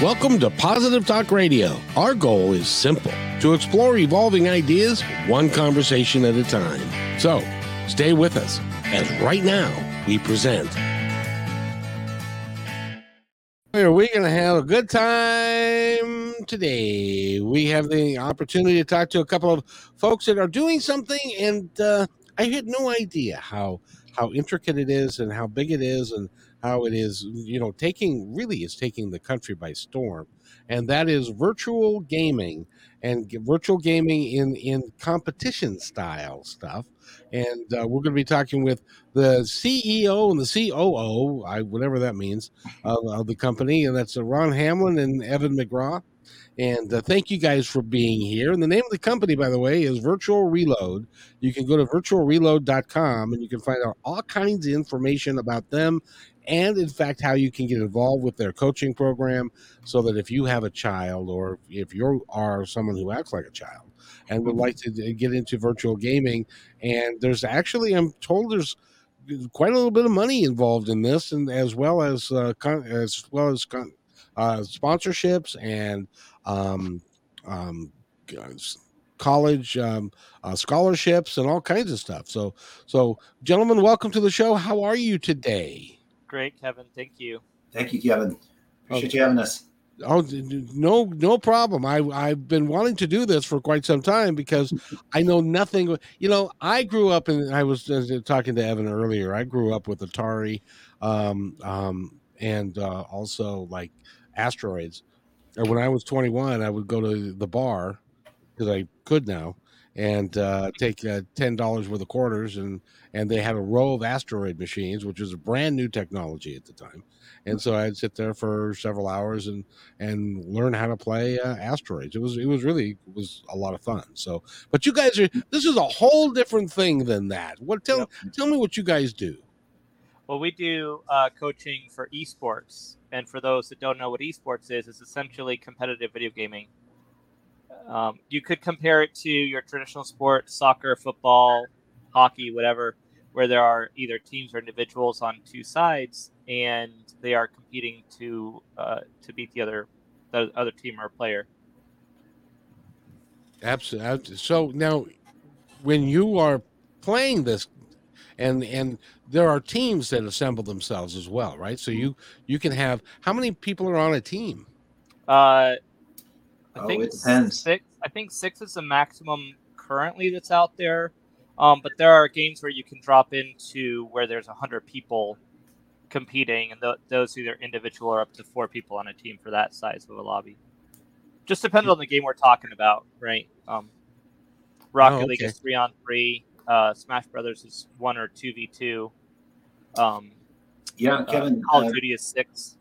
Welcome to Positive Talk Radio. Our goal is simple to explore evolving ideas one conversation at a time. So stay with us as right now we present. Are we going to have a good time today? We have the opportunity to talk to a couple of folks that are doing something, and uh, I had no idea how how intricate it is and how big it is and how it is, you know, taking really is taking the country by storm, and that is virtual gaming and virtual gaming in in competition style stuff. And uh, we're going to be talking with the CEO and the COO, I, whatever that means, of, of the company, and that's uh, Ron Hamlin and Evan McGraw. And uh, thank you guys for being here. And the name of the company, by the way, is Virtual Reload. You can go to virtualreload.com and you can find out all kinds of information about them and in fact how you can get involved with their coaching program so that if you have a child or if you are someone who acts like a child and would like to get into virtual gaming and there's actually i'm told there's quite a little bit of money involved in this and as well as uh, as well as uh, sponsorships and um, um, college um, uh, scholarships and all kinds of stuff. So so gentlemen welcome to the show. How are you today Great, Kevin. Thank you. Thank you, Kevin. Appreciate okay. you having us. Oh no, no problem. I I've been wanting to do this for quite some time because I know nothing. You know, I grew up and I was uh, talking to Evan earlier. I grew up with Atari, um, um, and uh, also like asteroids. And when I was 21, I would go to the bar because I could now and uh, take uh, ten dollars worth of quarters, and and they had a row of asteroid machines, which was a brand new technology at the time. And so I'd sit there for several hours and and learn how to play uh, asteroids. It was it was really it was a lot of fun. So, but you guys are this is a whole different thing than that. What tell yep. tell me what you guys do. Well, we do uh, coaching for esports, and for those that don't know what esports is, it's essentially competitive video gaming. Um, you could compare it to your traditional sport, soccer, football, hockey, whatever, where there are either teams or individuals on two sides, and they are competing to uh, to beat the other the other team or player. Absolutely. So now, when you are playing this, and and there are teams that assemble themselves as well, right? So you you can have how many people are on a team? Uh, I oh, think it depends. Six. I think six is the maximum currently that's out there. Um, but there are games where you can drop into where there's hundred people competing, and th- those either individual or up to four people on a team for that size of a lobby. Just depends on the game we're talking about, right? Um, Rocket oh, okay. League is three on three. Uh, Smash Brothers is one or two v two. Um, yeah, uh, Kevin. Call of uh, Duty is six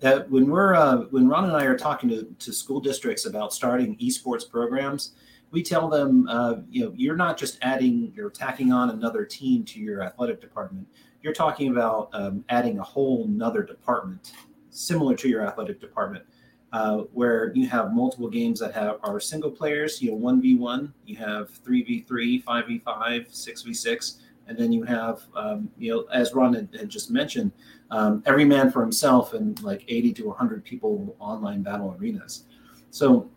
that when we're uh, when Ron and I are talking to, to school districts about starting esports programs, we tell them, uh, you know, you're not just adding, you're tacking on another team to your athletic department. You're talking about um, adding a whole nother department similar to your athletic department, uh, where you have multiple games that have are single players. You know, one v one. You have three v three, five v five, six v six, and then you have, um, you know, as Ron had, had just mentioned um, every man for himself and like 80 to 100 people online battle arenas. So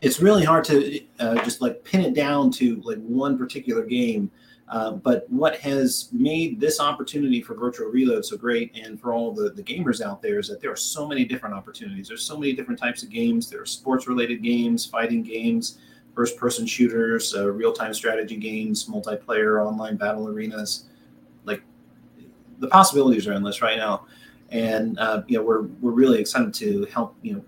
it's really hard to uh, just like pin it down to like one particular game. Uh, but what has made this opportunity for virtual reload so great and for all the, the gamers out there is that there are so many different opportunities. There's so many different types of games. There are sports related games, fighting games, first person shooters, uh, real time strategy games, multiplayer online battle arenas the possibilities are endless right now, and uh, you know we're we're really excited to help you know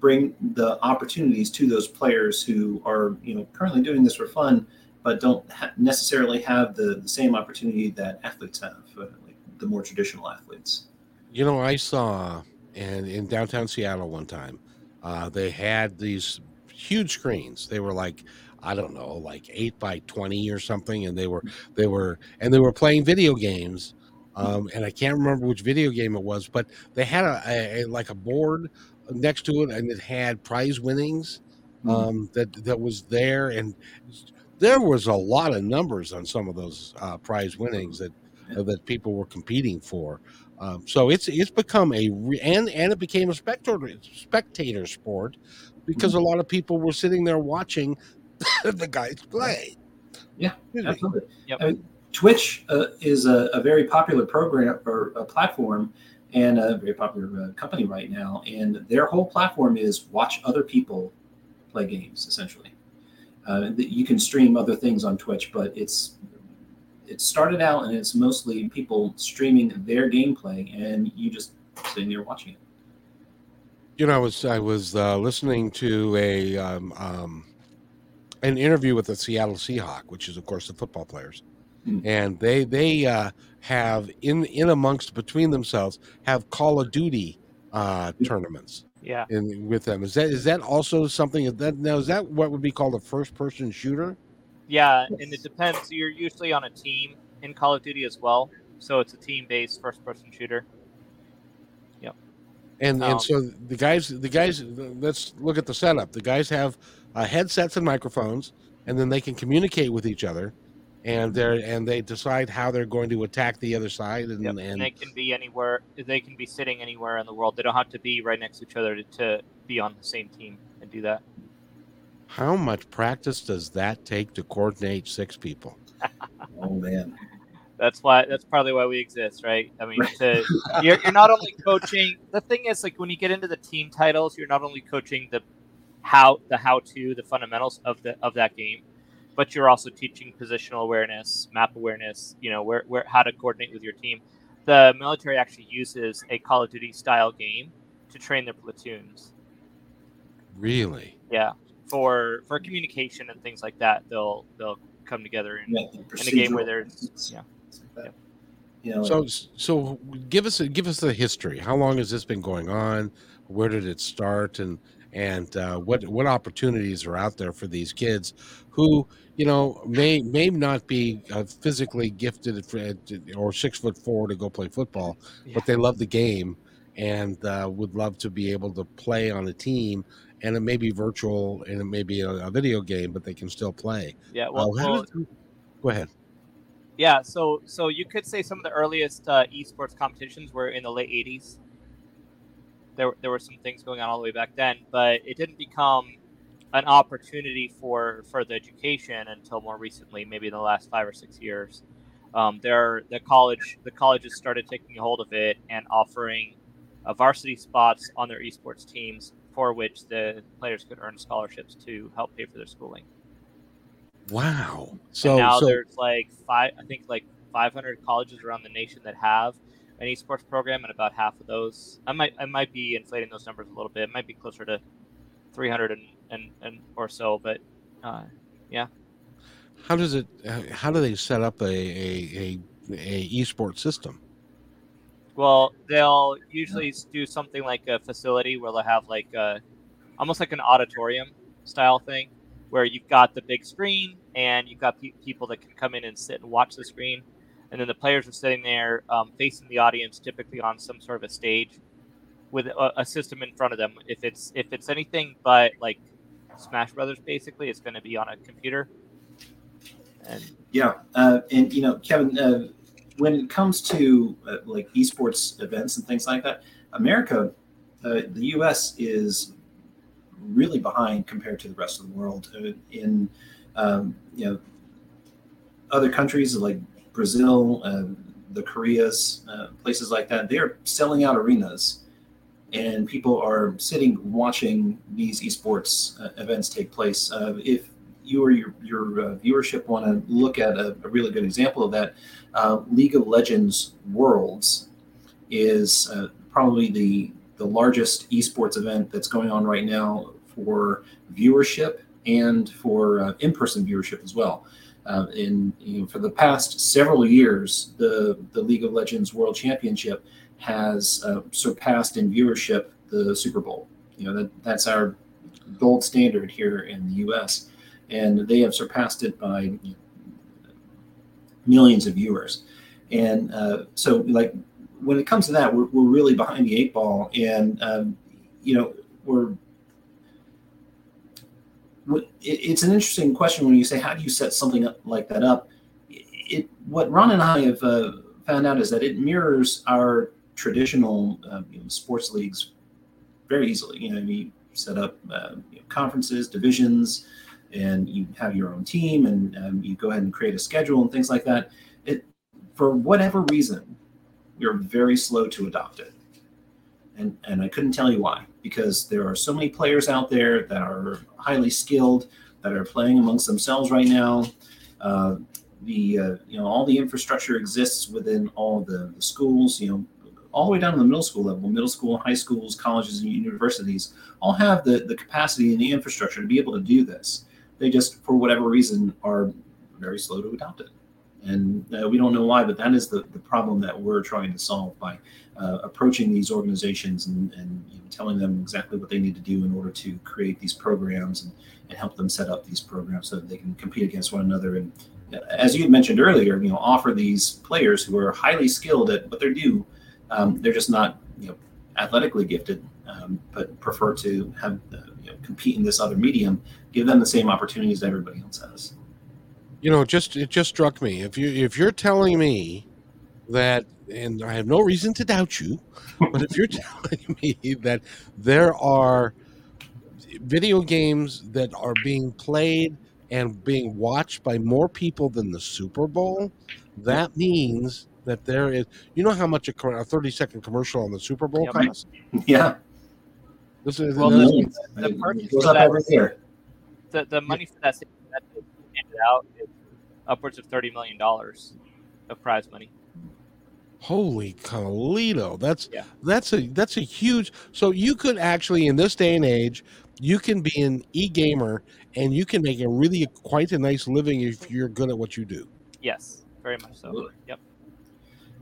bring the opportunities to those players who are you know currently doing this for fun, but don't ha- necessarily have the, the same opportunity that athletes have, uh, like the more traditional athletes. You know, I saw and in downtown Seattle one time, uh, they had these huge screens. They were like I don't know, like eight by twenty or something, and they were they were and they were playing video games um, and I can't remember which video game it was, but they had a, a, a like a board next to it, and it had prize winnings mm-hmm. um, that that was there, and there was a lot of numbers on some of those uh, prize winnings that uh, that people were competing for. Um, so it's it's become a re- and and it became a spectator spectator sport because a lot of people were sitting there watching the guys play. Yeah, absolutely. Yep. I mean, Twitch uh, is a, a very popular program or platform and a very popular uh, company right now. And their whole platform is watch other people play games, essentially. Uh, you can stream other things on Twitch, but it's it started out and it's mostly people streaming their gameplay, and you just sitting there watching it. You know, I was I was uh, listening to a um, um, an interview with the Seattle Seahawk, which is of course the football players, And they they uh, have in in amongst between themselves have Call of Duty uh, tournaments Yeah. in with them. Is that is that also something is that now is that what would be called a first person shooter? Yeah, and it depends. You're usually on a team in Call of Duty as well, so it's a team-based first-person shooter. Yep. And Um, and so the guys the guys let's look at the setup. The guys have uh, headsets and microphones, and then they can communicate with each other, and they're and they decide how they're going to attack the other side. And, Yep. and And they can be anywhere. They can be sitting anywhere in the world. They don't have to be right next to each other to, to be on the same team and do that. how much practice does that take to coordinate six people? Oh man, That's why. That's probably why we exist, right? I mean, to, you're, you're not only coaching. The thing is, like when you get into the team titles, you're not only coaching the how the how to the fundamentals of the of that game, but you're also teaching positional awareness, map awareness. You know where where how to coordinate with your team. The military actually uses a Call of Duty style game to train their platoons. Really? Yeah, for for communication and things like that, they'll they'll come together and yeah, in a game where procedural there's techniques, yeah. like that. You know, So so give us a, give us the history. How long has this been going on? Where did it start? And and uh, what what opportunities are out there for these kids who you know may may not be uh, physically gifted for, or six foot four to go play football, but they love the game and uh, would love to be able to play on a team. And it may be virtual and it may be a, a video game, but they can still play. yeah. Uh, Well, how well go ahead. Yeah, so so you could say some of the earliest uh, esports competitions were in the late '80s. There, there were some things going on all the way back then, but it didn't become an opportunity for further education until more recently, maybe in the last five or six years. Um, there, the college, the colleges started taking a hold of it and offering uh, varsity spots on their esports teams, for which the players could earn scholarships to help pay for their schooling. Wow. So and now so there's like five, I think like 500 colleges around the nation that have an esports program, and about half of those, I might, I might be inflating those numbers a little bit. It might be closer to 300 and and, and or so, but uh, yeah. how does it? How do they set up a a, a, a esports system? well, they'll usually do something like a facility where they'll have like a, almost like an auditorium style thing, where you've got the big screen and you've got pe- people that can come in and sit and watch the screen, and then the players are sitting there um, facing the audience, typically on some sort of a stage, with a, a system in front of them. If it's if it's anything but like Smash Brothers, basically, it's going to be on a computer. And Yeah, uh, and you know, Kevin, uh, when it comes to uh, like esports events and things like that, America, uh, the U.S. is really behind compared to the rest of the world. Uh, in um, you know, other countries like Brazil, uh, the Koreas, places like that, they're selling out arenas, and people are sitting watching these esports uh, events take place. Uh, if you or your, your uh, viewership want to look at a, a really good example of that, uh, League of Legends Worlds is uh, probably the the largest esports event that's going on right now for viewership and for uh, in-person viewership as well. In you know, for the past several years, the the League of Legends World Championship has uh, surpassed in viewership the Super Bowl. You know that that's our gold standard here in the U.S and they have surpassed it by millions of viewers. And uh, so, like, when it comes to that, we're, we're really behind the eight ball, and um, you know, we're. It's an interesting question when you say, "How do you set something up like that up?" It what Ron and I have uh, found out is that it mirrors our traditional uh, you know, sports leagues very easily. You know, you set up uh, you know, conferences, divisions, and you have your own team, and um, you go ahead and create a schedule and things like that. It, for whatever reason, we are very slow to adopt it, and and I couldn't tell you why. Because there are so many players out there that are highly skilled that are playing amongst themselves right now. Uh, the uh, you know all the infrastructure exists within all the, the schools. You know all the way down to the middle school level, middle school, high schools, colleges, and universities all have the, the capacity and the infrastructure to be able to do this. They just, for whatever reason, are very slow to adopt it. And uh, we don't know why, but that is the, the problem that we're trying to solve by uh, approaching these organizations and, and you know, telling them exactly what they need to do in order to create these programs and, and help them set up these programs so that they can compete against one another. And as you had mentioned earlier, you know, offer these players who are highly skilled at what they do um, they're just not you know athletically gifted, um, but prefer to have uh, you know, compete in this other medium. Give them the same opportunities that everybody else has. You know, just it just struck me if you if you're telling me that, and I have no reason to doubt you, but if you're telling me that there are video games that are being played and being watched by more people than the Super Bowl, that means that there is. You know how much a, a thirty second commercial on the Super Bowl yep. costs? Yeah. This is well, the, the, purchase for that, the, the money for that handed out is upwards of thirty million dollars of prize money. Holy Colito. That's yeah. that's a that's a huge so you could actually in this day and age you can be an e-gamer and you can make a really quite a nice living if you're good at what you do. Yes, very much so. Yep.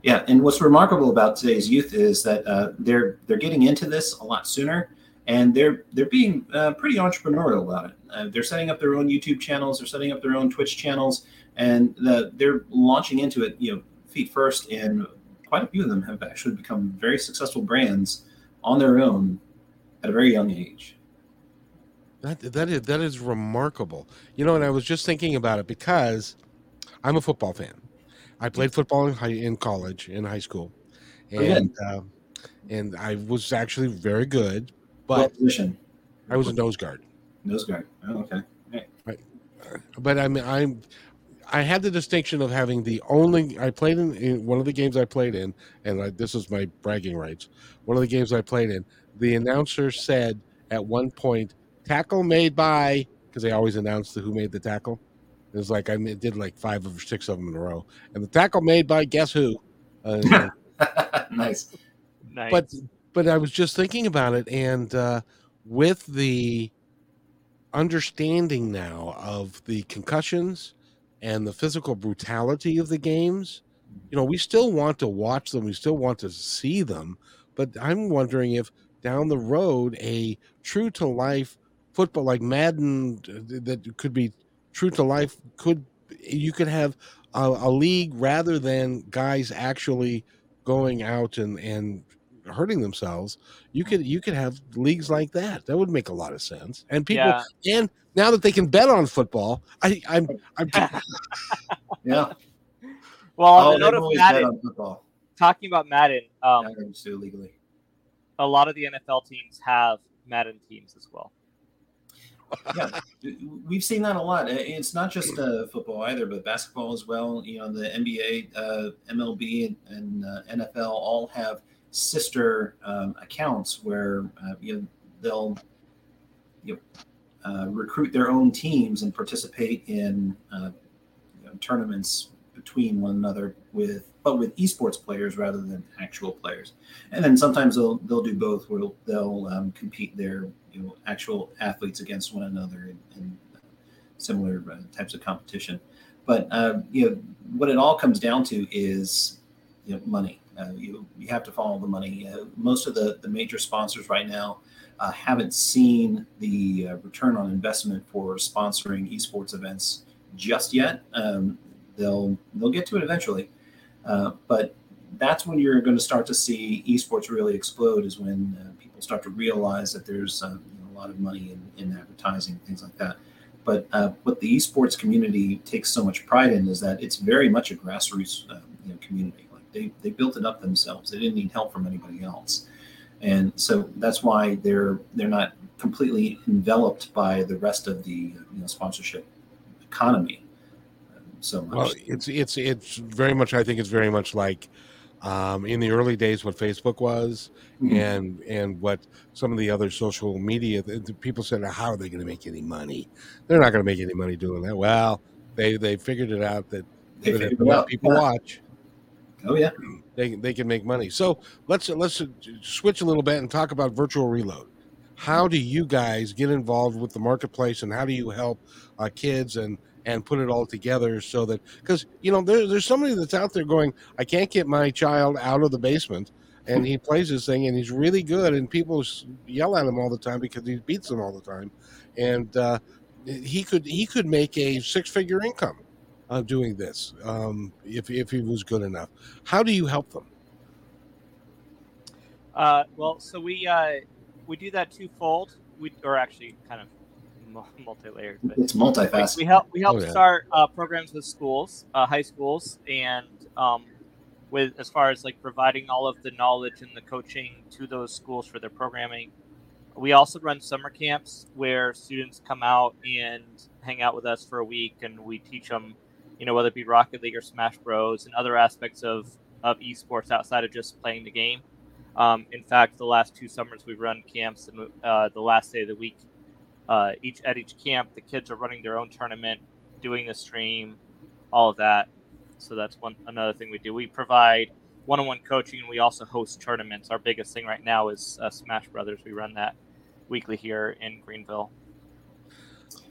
Yeah, and what's remarkable about today's youth is that uh, they're they're getting into this a lot sooner, and they're they're being uh, pretty entrepreneurial about it. Uh, they're setting up their own YouTube channels, they're setting up their own Twitch channels, and the, they're launching into it, you know, feet first. And quite a few of them have actually become very successful brands on their own at a very young age. That that is that is remarkable. You know, and I was just thinking about it because I'm a football fan I played football in high, in college in high school, and uh, and I was actually very good. But position? I was a nose guard. Nose guard. Oh, okay. Right. But I mean, I'm. I had the distinction of having the only I played in, in one of the games I played in, and I, this is my bragging rights. One of the games I played in, the announcer said at one point, "Tackle made by," because they always announce the who made the tackle. It was like I did like five or six of them in a row, and the tackle made by guess who? Uh, nice. nice. But but I was just thinking about it, and uh, with the understanding now of the concussions and the physical brutality of the games, you know, we still want to watch them, we still want to see them, but I'm wondering if down the road a true to life football like Madden uh, that could be true to life could you could have a, a, league rather than guys actually going out and and hurting themselves. You could you could have leagues like that. That would make a lot of sense. And people yeah. and now that they can bet on football i i'm i'm yeah. Well on oh, note of madden talking about madden um, yeah, legally. a lot of the nfl teams have madden teams as well yeah, we've seen that a lot. It's not just uh, football either, but basketball as well. You know, the NBA, uh, MLB, and, and uh, NFL all have sister um, accounts where uh, you know they'll you know, uh, recruit their own teams and participate in uh, you know, tournaments between one another with but with esports players rather than actual players. And then sometimes they'll they'll do both where they'll, um, compete their you know actual athletes against one another in similar uh, types of competition. But uh, you know what it all comes down to is you know money. Uh, you you have to follow the money. Uh, most of the the major sponsors right now. Uh, haven't seen the uh, return on investment for sponsoring esports events just yet. Um, they'll they'll get to it eventually, but that's when you're going to start to see esports really explode. Is when start to realize that there's uh, you know, a lot of money in, in advertising things like that. But uh, what the esports community takes so much pride in is that it's very much a grassroots uh, you know, community. Like they they built it up themselves. They didn't need help from anybody else, and so that's why they're they're not completely enveloped by the rest of the you know, sponsorship economy so much. Well, it's it's it's very much. I think it's very much like um, in the early days what Facebook was, Mhm. and and what some of the other social media. People said, "How are they going to make any money? They're not going to make any money doing that." Well, they they figured it out that, They that figured it enough out, people yeah. watch, Oh yeah. they they can make money. So let's let's switch a little bit and talk about virtual reload. How do you guys get involved with the marketplace, and how do you help uh, kids and and put it all together so that because you know there, there's somebody that's out there going, I can't get my child out of the basement, and he plays this thing and he's really good, and people yell at him all the time because he beats them all the time, and uh, he could he could make a six figure income uh, doing this um, if if he was good enough. How do you help them? Uh, well, so we uh, we do that twofold. We or actually kind of multi-layered, but It's we, multifaceted. we help we help Oh, yeah. start uh, programs with schools, uh, high schools, and um, with as far as like providing all of the knowledge and the coaching to those schools for their programming. We also run summer camps where students come out and hang out with us for a week, and we teach them, you know, whether it be Rocket League or Smash Bros. and other aspects of of esports outside of just playing the game. Um, in fact, the last two summers we've run camps, and uh, the last day of the week, uh, each at each camp, the kids are running their own tournament, doing the stream, all of that. So that's one another thing we do. We provide one-on-one coaching, and we also host tournaments. Our biggest thing right now is uh, Smash Brothers. We run that weekly here in Greenville.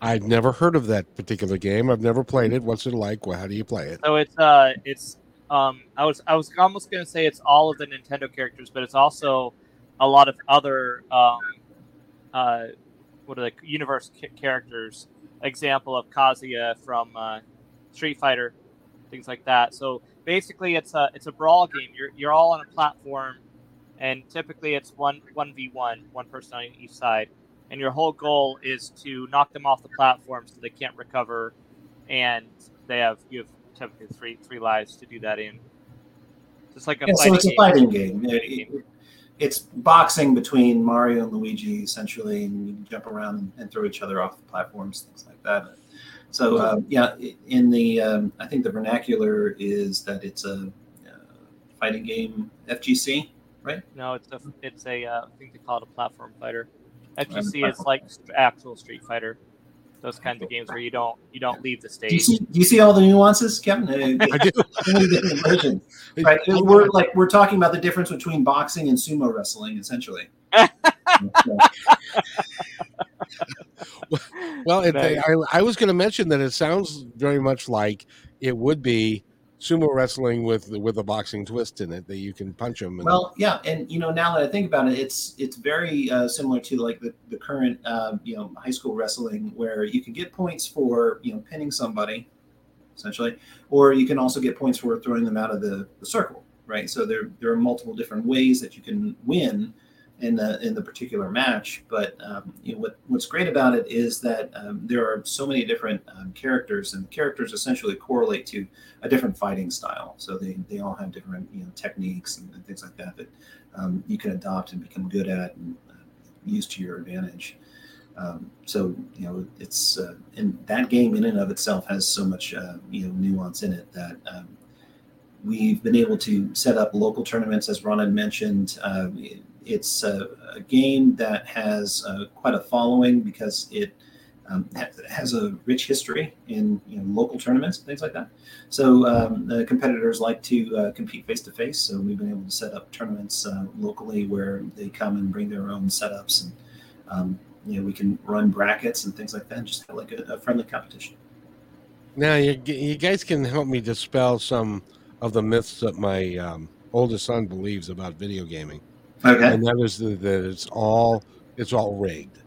I've never heard of that particular game. I've never played it. What's it like? Well, how do you play it? So it's uh it's um I was I was almost gonna say it's all of the Nintendo characters, but it's also a lot of other um uh what are the universe ca- characters. Example of Kazuya from uh, Street Fighter, things like that. So basically, it's a it's a brawl game. You're you're all on a platform, and typically it's one one v one, one person on each side, and your whole goal is to knock them off the platform so they can't recover, and they have you have typically three three lives to do that in. Just like a Yeah, so fighting it's a game. fighting game. It- it- it's boxing between Mario and Luigi, essentially, and you can jump around and, and throw each other off the platforms, things like that. So, um, yeah, in the um, I think the vernacular is that it's a uh, fighting game FGC. Right? No, it's a it's a uh, I think they call it a platform fighter. FGC is like actual Street Fighter. Those kinds of games where you don't you don't leave the Do you stage. see? Do you see all the nuances, Kevin? Uh, I do. so many different versions. Right. We're like we're talking about the difference between boxing and sumo wrestling, essentially. Well, it, Nice. I, I was going to mention that it sounds very much like it would be sumo wrestling with with a boxing twist in it that you can punch them. And, Well, yeah, and you know, now that I think about it, it's it's very uh, similar to like the the current uh, you know high school wrestling, where you can get points for you know pinning somebody, essentially, or you can also get points for throwing them out of the, the circle, right? So there there are multiple different ways that you can win in the in the particular match. But um, you know what what's great about it is that um, there are so many different um, characters, and characters essentially correlate to a different fighting style. So they, they all have different you know techniques and, and things like that that um, you can adopt and become good at and uh, use to your advantage. Um, so you know it's uh, and that game in and of itself has so much uh, you know nuance in it that um, we've been able to set up local tournaments as Ron had mentioned. Uh, it's a, a game that has uh, quite a following because it um, ha- has a rich history in you know, local tournaments and things like that. So um, the competitors like to uh, compete face to face. So we've been able to set up tournaments uh, locally where they come and bring their own setups, and um, you know we can run brackets and things like that. Just have like a, a friendly competition. now you, you guys can help me dispel some of the myths that my um, oldest son believes about video gaming. Okay. and that is the, that it's all it's all rigged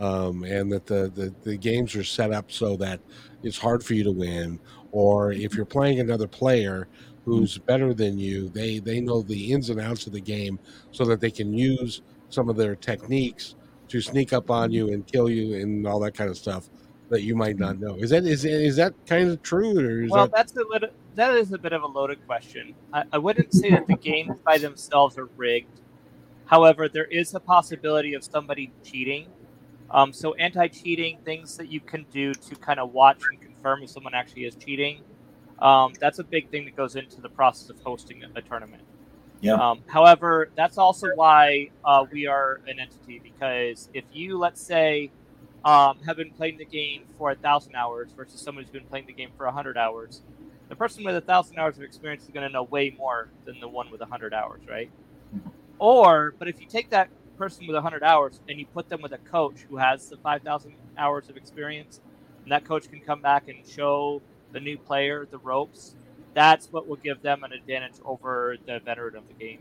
um, and that the, the the games are set up so that it's hard for you to win or if you're playing another player who's better than you they they know the ins and outs of the game so that they can use some of their techniques to sneak up on you and kill you and all that kind of stuff that you might not know. Is that is is that kind of true, or is well, that that's a little that is a bit of a loaded question. I, I wouldn't say that the games by themselves are rigged. However, there is a possibility of somebody cheating. Um, so anti-cheating things that you can do to kind of watch and confirm if someone actually is cheating. Um, that's a big thing that goes into the process of hosting a, a tournament. Yeah. Um, however, that's also why uh, we are an entity because if you, let's say, um, have been playing the game for a thousand hours versus someone who's been playing the game for a hundred hours, the person with a thousand hours of experience is going to know way more than the one with a hundred hours, right? Mhm. Or, but if you take that person with a hundred hours and you put them with a coach who has the five thousand hours of experience, and that coach can come back and show the new player the ropes, that's what will give them an advantage over the veteran of the game.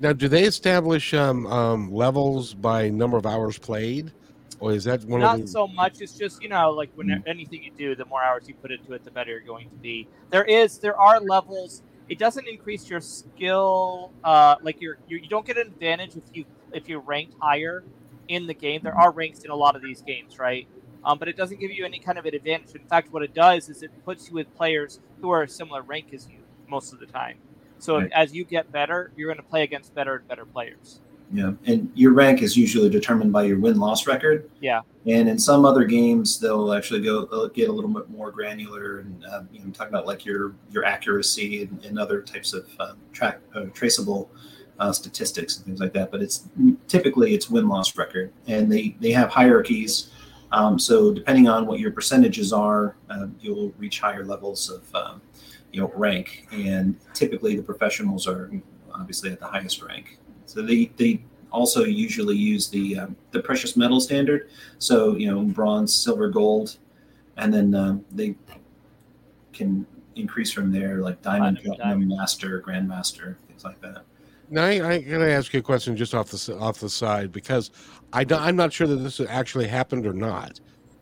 now? Do they establish um, um, levels by number of hours played, or is that one Not of the? so much. It's just you know, like when Mm. anything you do, the more hours you put into it, the better you're going to be. There is, there are levels. It doesn't increase your skill. Uh, like you're, you you don't get an advantage if you if you ranked higher in the game. There are ranks in a lot of these games, right? Um, but it doesn't give you any kind of an advantage. In fact, what it does is it puts you with players who are a similar rank as you most of the time. So Right. as you get better, you're going to play against better and better players. Yeah, and your rank is usually determined by your win loss record. Yeah. And in some other games, they'll actually go they'll get a little bit more granular and uh, you know talking about like your your accuracy and, and other types of um, track uh, traceable uh, statistics and things like that. But it's typically it's win loss record, and they they have hierarchies. Um, so depending on what your percentages are, uh, you'll reach higher levels of um, you know rank. And typically the professionals are obviously at the highest rank. So they they also usually use the um, the precious metal standard. So you know bronze, silver, gold, and then um, they can increase from there like diamond, Platinum, platinum, master, grandmaster, things like that. Now, I, I gotta ask you a question just off the off the side? Because I don't, I'm not sure that this actually happened or not.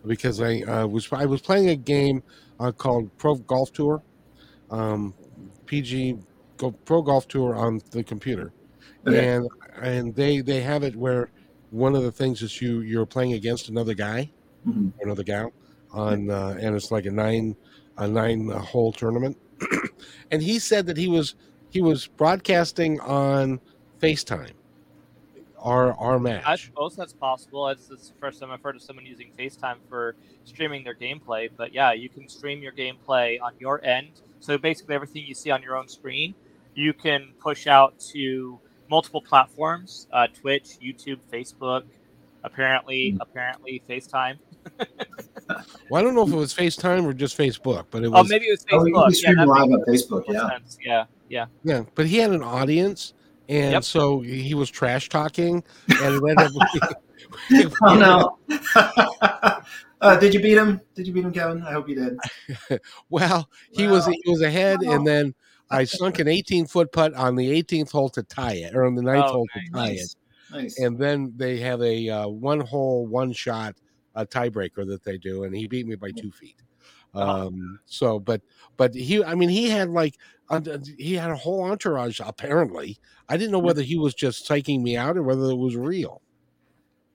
Because I uh, was I was playing a game uh, called Pro Golf Tour, um, PG Go, Pro Golf Tour on the computer, Okay. and and they they have it where one of the things is you you're playing against another guy Mhm. or another gal on uh, and it's like a nine a nine hole tournament and he said that he was he was broadcasting on FaceTime our our match. I suppose that's possible. It's, it's the first time I've heard of someone using FaceTime for streaming their gameplay. But yeah, you can stream your gameplay on your end. So basically, everything you see on your own screen, you can push out to multiple platforms: uh, Twitch, YouTube, Facebook. Apparently, Mm. apparently, FaceTime. well I don't know if it was FaceTime or just Facebook but it was. Oh, was maybe it was Oh, Facebook. can yeah, live on Facebook. Yeah. sense. Yeah, yeah. yeah but he had an audience and Yep. so he was trash talking and it ended up Oh no. uh, did you beat him? Did you beat him, Kevin? I hope you did. well he was he was ahead Wow. and then I sunk an 18 foot putt on the 18th hole to tie it or on the ninth Oh, hole to tie it Nice. Nice. and then they have a uh, one hole, one shot, a tiebreaker that they do, and he beat me by two feet. Uh-huh. Um, so, but but he, I mean, he had like uh, he had a whole entourage. Apparently, I didn't know whether he was just psyching me out or whether it was real.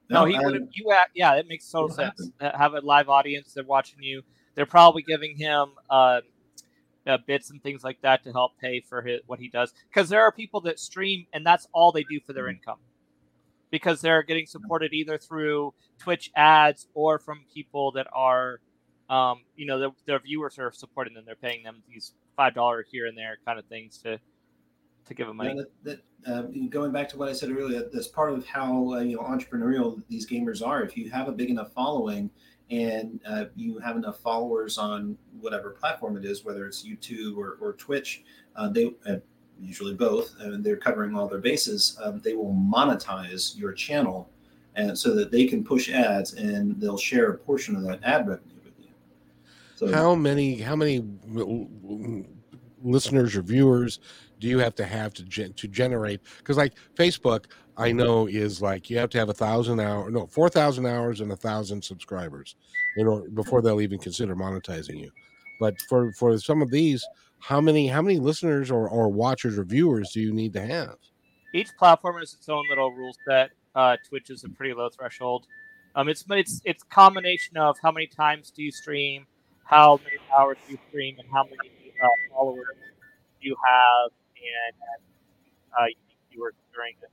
No, he would have. You ha- yeah, that makes total sense. Uh, Have a live audience. They're watching you. They're probably giving him uh, uh, bits and things like that to help pay for his, what he does. Because there are people that stream and that's all they do for their income. Because they're getting supported either through Twitch ads or from people that are, um, you know, their, their viewers are supporting them. They're paying them these five dollar here and there kind of things to to give them money. Yeah, that, that, uh, going back to what I said earlier, that's part of how uh, you know entrepreneurial these gamers are. If you have a big enough following and uh, you have enough followers on whatever platform it is, whether it's YouTube or, or Twitch, uh, they uh, usually both, and they're covering all their bases. Um, they will monetize your channel, and so that they can push ads and they'll share a portion of that ad revenue with you. So How many how many listeners or viewers do you have to have to gen- to generate? Because like Facebook, I know is like you have to have a thousand hour no four thousand hours and a thousand subscribers, you know, before they'll even consider monetizing you. But for for some of these, how many how many listeners or, or watchers or viewers do you need to have? each platform has its own little rule set. Uh, Twitch is a pretty low threshold. Um, it's it's it's combination of how many times do you stream, how many hours do you stream, and how many uh, followers you have, and uh, you were during the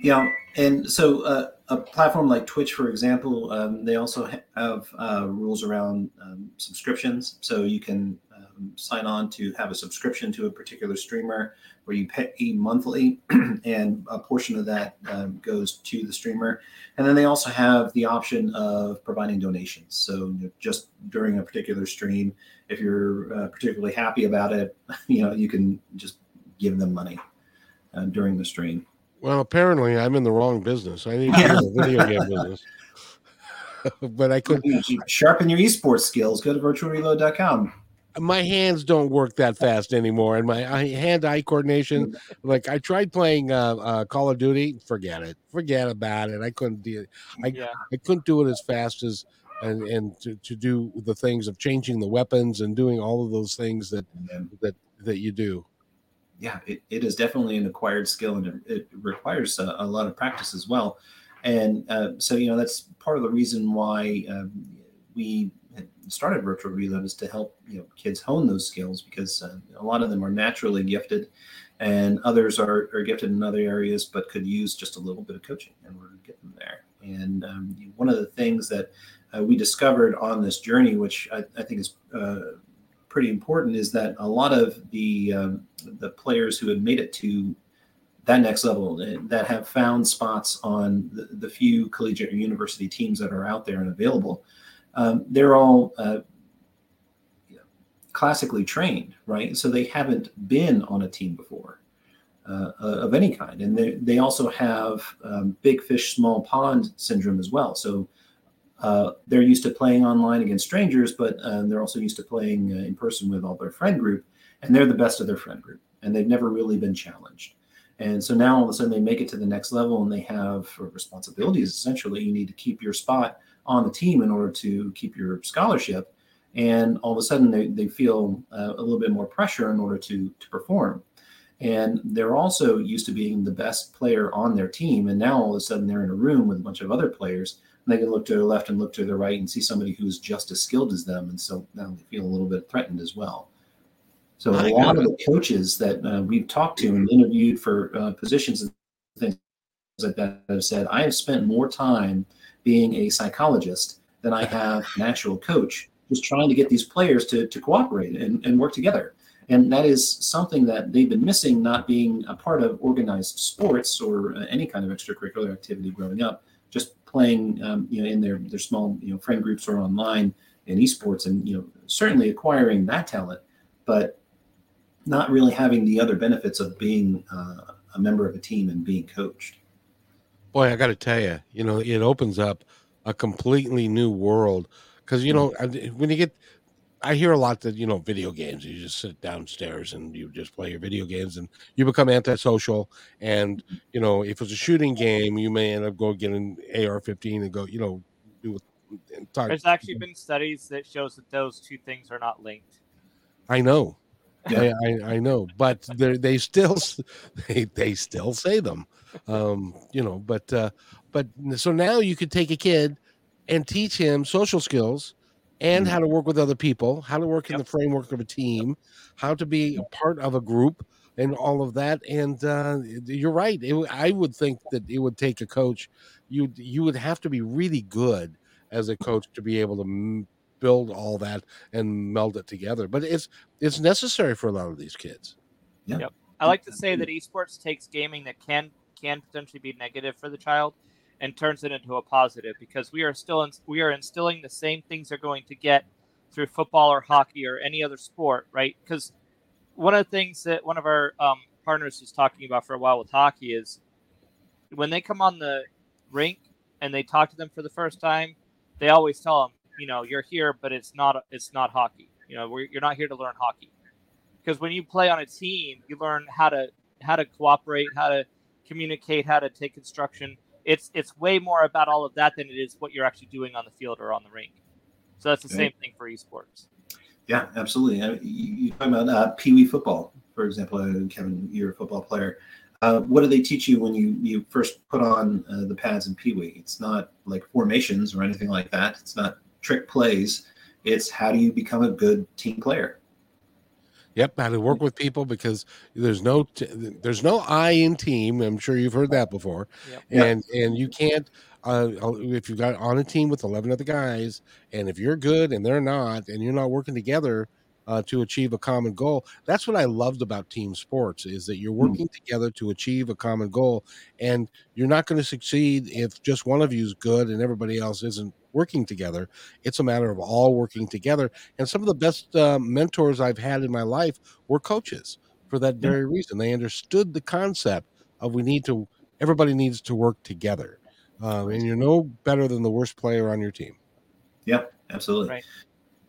yeah, and so uh, a platform like Twitch, for example, um, they also have uh, rules around um, subscriptions. So you can um, sign on to have a subscription to a particular streamer where you pay monthly, and a portion of that um, goes to the streamer. And then they also have the option of providing donations. So just during a particular stream, if you're uh, particularly happy about it, you know you can just give them money uh, during the stream. Well, apparently I'm in the wrong business. I need to be in the video game business. but I couldn't sharpen your esports skills. Go to virtualreload.com. My hands don't work that fast anymore, and my hand-eye coordination. Like I tried playing uh, uh, Call of Duty, forget it, forget about it. I couldn't do it. I, yeah. I couldn't do it as fast as and and to, to do the things of changing the weapons and doing all of those things that that that you do yeah, it, it is definitely an acquired skill and it, requires a, a, lot of practice as well. And uh, so, you know, that's part of the reason why um, we started Virtual Reload is to help, you know, kids hone those skills because uh, a lot of them are naturally gifted and others are, are gifted in other areas, but could use just a little bit of coaching in order to get them there. And um, one of the things that uh, we discovered on this journey, which I, I think is uh, pretty important is that a lot of the um, the players who have made it to that next level eh, that have found spots on the, the few collegiate or university teams that are out there and available, um, they're all uh, classically trained, right? So they haven't been on a team before uh, of any kind, and they they also have um, big fish, small pond syndrome as well. So uh, they're used to playing online against strangers, but uh, they're also used to playing uh, in person with all their friend group, and they're the best of their friend group, and they've never really been challenged. And so now all of a sudden they make it to the next level, and they have responsibilities. Essentially, you need to keep your spot on the team in order to keep your scholarship, and all of a sudden they, they feel uh, a little bit more pressure in order to to perform. And they're also used to being the best player on their team, and now all of a sudden they're in a room with a bunch of other players they can look to their left and look to their right and see somebody who's just as skilled as them, and so now they feel a little bit threatened as well. So a lot of the coaches that uh, we've talked to and interviewed for uh, positions and things like that have said, I have spent more time being a psychologist than I have an actual coach, just trying to get these players to, to cooperate and, and work together. And that is something that they've been missing, not being a part of organized sports or uh, any kind of extracurricular activity growing up just playing, um, you know, in their their small, you know, friend groups or online in esports, and you know, certainly acquiring that talent, but not really having the other benefits of being uh, a member of a team and being coached. Boy, I got to tell you, you know, it opens up a completely new world because you know when you get I hear a lot that you know video games. You just sit downstairs and you just play your video games, and you become antisocial. And mm-hmm. you know, if it's a shooting game, you may end up going get an AR-15 and go, you know, do it. There's actually been studies that shows that those two things are not linked. I know. I, I, I, know, but they they still they they still say them, um, you know. But uh, but so now you could take a kid and teach him social skills and mm-hmm. how to work with other people, how to work in the framework of a team, how to be a part of a group, and all of that. And uh, you're right. It, I would think that it would take a coach. You you would have to be really good as a coach to be able to m- build all that and meld it together. But it's it's necessary for a lot of these kids. Yeah. Yep. I like to say that esports takes gaming that can can potentially be negative for the child and turns it into a positive because we are still in, we are instilling the same things they're going to get through football or hockey or any other sport, right? Because one of the things that one of our um, partners was talking about for a while with hockey is when they come on the rink and they talk to them for the first time, they always tell them, you know, you're here, but it's not it's not hockey. You know, you're not here to learn hockey because when you play on a team, you learn how to how to cooperate, how to communicate, how to take instruction it's it's way more about all of that than it is what you're actually doing on the field or on the rink. So that's the right. same thing for esports. Yeah, absolutely. I you talk about uh, Pee Wee football, for example. Uh, Kevin, you're a football player. Uh, what do they teach you when you you first put on uh, the pads in Pee Wee? It's not like formations or anything like that. It's not trick plays. It's how do you become a good team player? Yep, how to work with people because there's no t- there's no I in team. I'm sure you've heard that before, Yep. and and you can't uh, if you got on a team with 11 other guys, and if you're good and they're not, and you're not working together uh, to achieve a common goal. That's what I loved about team sports is that you're working together to achieve a common goal, and you're not going to succeed if just one of you is good and everybody else isn't working together. It's a matter of all working together. And some of the best uh, mentors I've had in my life were coaches for that very reason. They understood the concept of we need to everybody needs to work together. Um, and you're no better than the worst player on your team. Yep, absolutely. Right.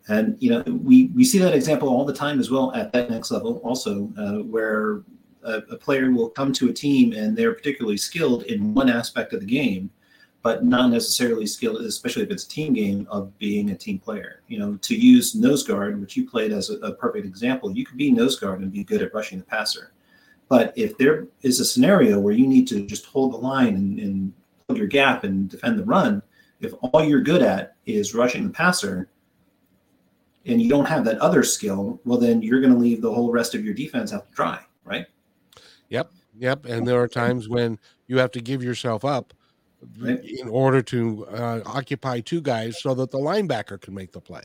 And you know, we we see that example all the time as well at that next level, also uh, where a, a player will come to a team and they're particularly skilled in one aspect of the game, but not necessarily skilled, especially if it's a team game, of being a team player. You know, to use nose guard, which you played as a, a perfect example, you could be nose guard and be good at rushing the passer. But if there is a scenario where you need to just hold the line and, and plug your gap and defend the run, if all you're good at is rushing the passer and you don't have that other skill, well, then you're going to leave the whole rest of your defense out to dry, right? Yep. Yep. And there are times when you have to give yourself up. In order to uh, occupy two guys so that the linebacker can make the play.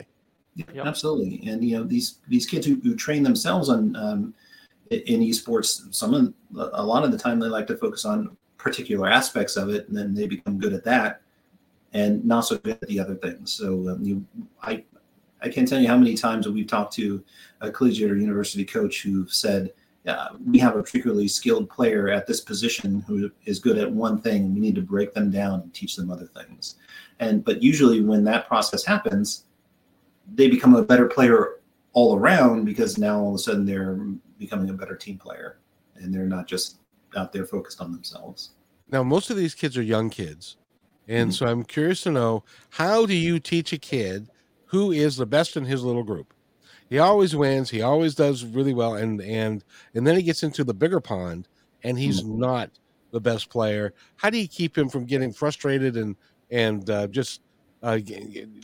Yep. Absolutely. And, you know, these, these kids who, who train themselves on, um, in esports, some of, a lot of the time they like to focus on particular aspects of it and then they become good at that and not so good at the other things. So um, you, I, I can't tell you how many times we've talked to a collegiate or university coach who've said, yeah, we have a particularly skilled player at this position who is good at one thing, and we need to break them down and teach them other things. And but usually when that process happens, they become a better player all around because now all of a sudden they're becoming a better team player and they're not just out there focused on themselves. Now, most of these kids are young kids. And Mhm. so I'm curious to know how do you teach a kid who is the best in his little group? He always wins, he always does really well and and and then he gets into the bigger pond and he's not the best player. How do you keep him from getting frustrated and and uh, just uh,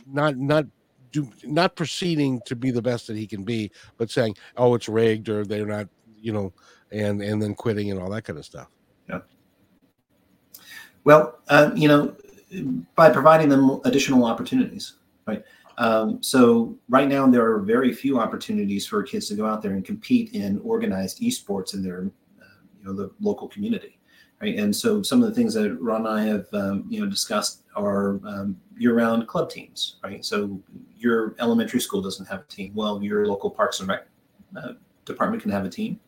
not not do not proceeding to be the best that he can be, but saying, "Oh, it's rigged," or they're not, you know, and and then quitting and all that kind of stuff. Yeah. Well, uh, you know, by providing them additional opportunities, right? Um, so right now there are very few opportunities for kids to go out there and compete in organized esports in their, uh, you know, the local community, right? And so some of the things that Ron and I have, um, you know, discussed are um, year-round club teams, right? So your elementary school doesn't have a team. Well, your local Parks and Rec uh, department can have a team.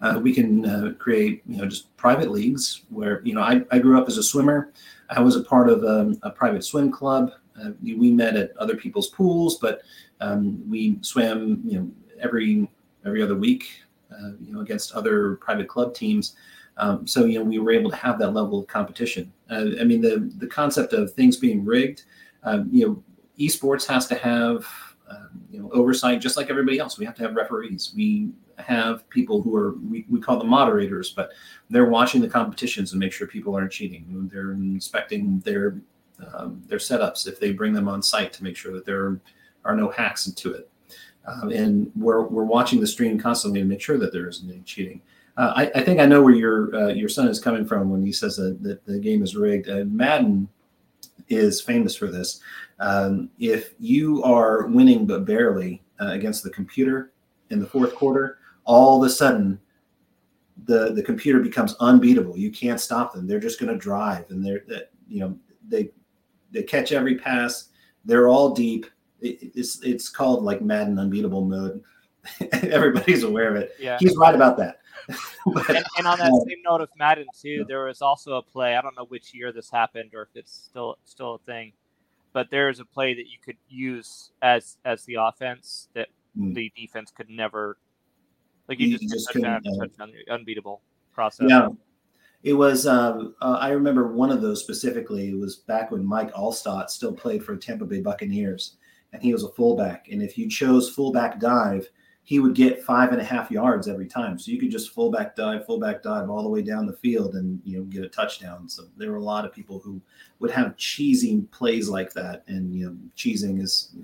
Uh, we can uh, create, you know, just private leagues where, you know, I, I grew up as a swimmer. I was a part of um, a private swim club. Uh, we met at other people's pools, but um, we swam, you know, every every other week, uh, you know, against other private club teams. Um, so you know, we were able to have that level of competition. Uh, I mean, the the concept of things being rigged, um, you know, esports has to have um, you know oversight just like everybody else. We have to have referees. We have people who are we, we call them moderators, but they're watching the competitions and make sure people aren't cheating. They're inspecting their um, their setups if they bring them on site to make sure that there are no hacks into it. Um, and we're, we're watching the stream constantly to make sure that there isn't any cheating. Uh, I, I think I know where your uh, your son is coming from when he says that, that the game is rigged. Uh, Madden is famous for this. Um, if you are winning but barely uh, against the computer in the fourth quarter, all of a sudden the the computer becomes unbeatable. You can't stop them. They're just going to drive, and they're that you know they they catch every pass. They're all deep. It, it's it's called like Madden unbeatable mode. Everybody's aware of it. Yeah. He's right about that. But, and, and on that uh, same note of Madden too, Yeah. there was also a play. I don't know which year this happened or if it's still still a thing, but there is a play that you could use as as the offense that Hmm. the defense could never. Like you You just, just couldn't, uh, unbeatable process. Yeah. It was, um, uh, I remember one of those specifically. It was back when Mike Alstott still played for Tampa Bay Buccaneers, and he was a fullback. And if you chose fullback dive, he would get five and a half yards every time. So you could just fullback dive, fullback dive all the way down the field and you know get a touchdown. So there were a lot of people who would have cheesing plays like that, and you know cheesing is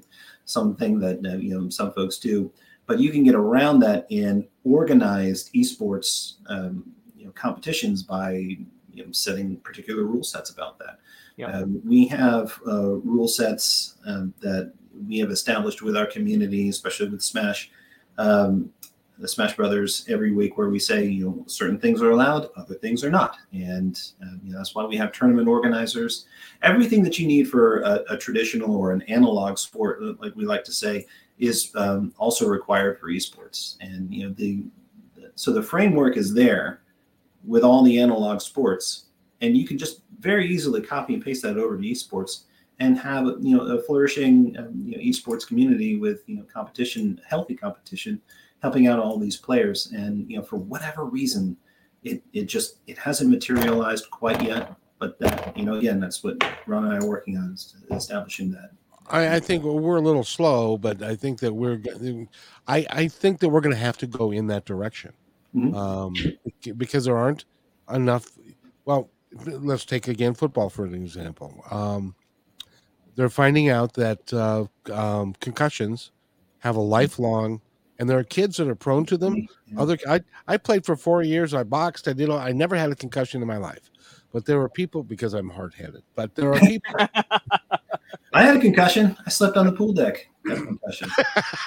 something that uh, you know some folks do, but you can get around that in organized esports um, competitions by you know, setting particular rule sets about that. Yeah. Um, we have uh, rule sets um, that we have established with our community, especially with Smash, um, the Smash Brothers, every week where we say, you know, certain things are allowed, other things are not, and uh, you know, that's why we have tournament organizers. Everything that you need for a, a traditional or an analog sport, uh, like we like to say, is um, also required for esports. And you know, the so the framework is there with all the analog sports, and you can just very easily copy and paste that over to esports and have you know a flourishing um, you know, esports community with you know competition, healthy competition, helping out all these players. And you know for whatever reason, it it just it hasn't materialized quite yet. But that you know again, that's what Ron and I are working on is establishing that. I, I think we're a little slow, but I think that we're I I think that we're going to have to go in that direction mm-hmm. um, because there aren't enough. Well, let's take again football for an example. Um, they're finding out that uh, um, concussions have a lifelong, and there are kids that are prone to them. Other, I, I played for four years. I boxed. I did. I never had a concussion in my life, but there are people because I'm hard headed. But there are people. I had a concussion. I slept on the pool deck. concussion.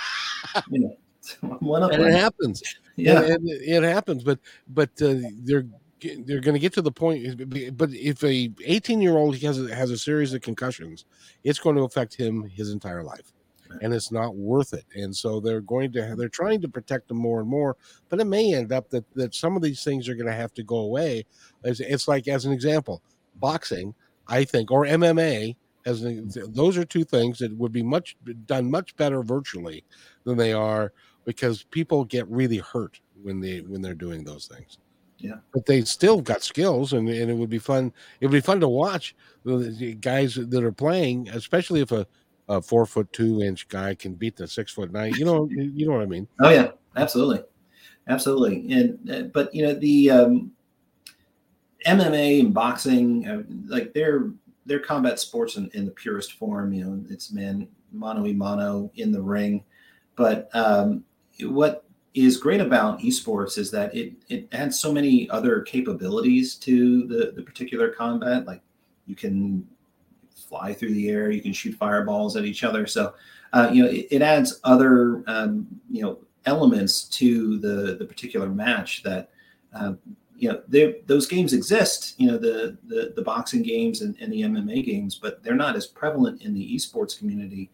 you know, one up. And it happens. Yeah, it, it, it happens. But but uh, they're they're going to get to the point. But if a 18 year old has a, has a series of concussions, it's going to affect him his entire life, and it's not worth it. And so they're going to they're trying to protect them more and more. But it may end up that that some of these things are going to have to go away. It's, it's like as an example, boxing, I think, or MMA. As an, those are two things that would be much done much better virtually than they are because people get really hurt when they when they're doing those things. Yeah. But they still got skills, and, and it would be fun. It would be fun to watch the guys that are playing, especially if a, a four foot two inch guy can beat the six foot nine. You know, you know what I mean? Oh yeah, absolutely, absolutely. And uh, but you know the um, MMA and boxing, uh, like they're they're combat sports in, in the purest form. You know, it's man mano a mano in the ring. But um, what is great about esports is that it it adds so many other capabilities to the the particular combat. Like you can fly through the air, you can shoot fireballs at each other. So uh, you know it, it adds other um, you know elements to the the particular match that. Uh, you know, those games exist. You know, the the, the boxing games and, and the MMA games, but they're not as prevalent in the esports community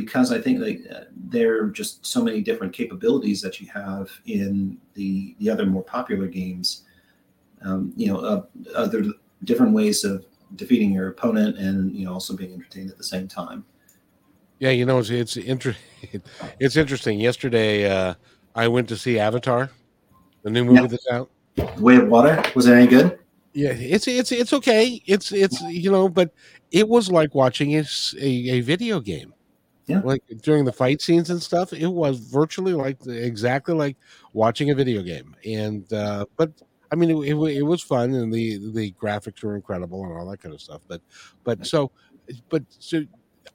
because I think like uh, there are just so many different capabilities that you have in the the other more popular games. Um, you know, uh, other different ways of defeating your opponent and you know also being entertained at the same time. Yeah, you know it's it's interesting. It's interesting. Yesterday, uh, I went to see Avatar, the new movie that's out. The Way of Water was it any good? Yeah, it's it's it's okay. It's it's you know, but it was like watching a, a video game. Yeah. Like during the fight scenes and stuff, it was virtually like exactly like watching a video game. And uh, but I mean, it, it, it, was fun and the the graphics were incredible and all that kind of stuff. But but so but so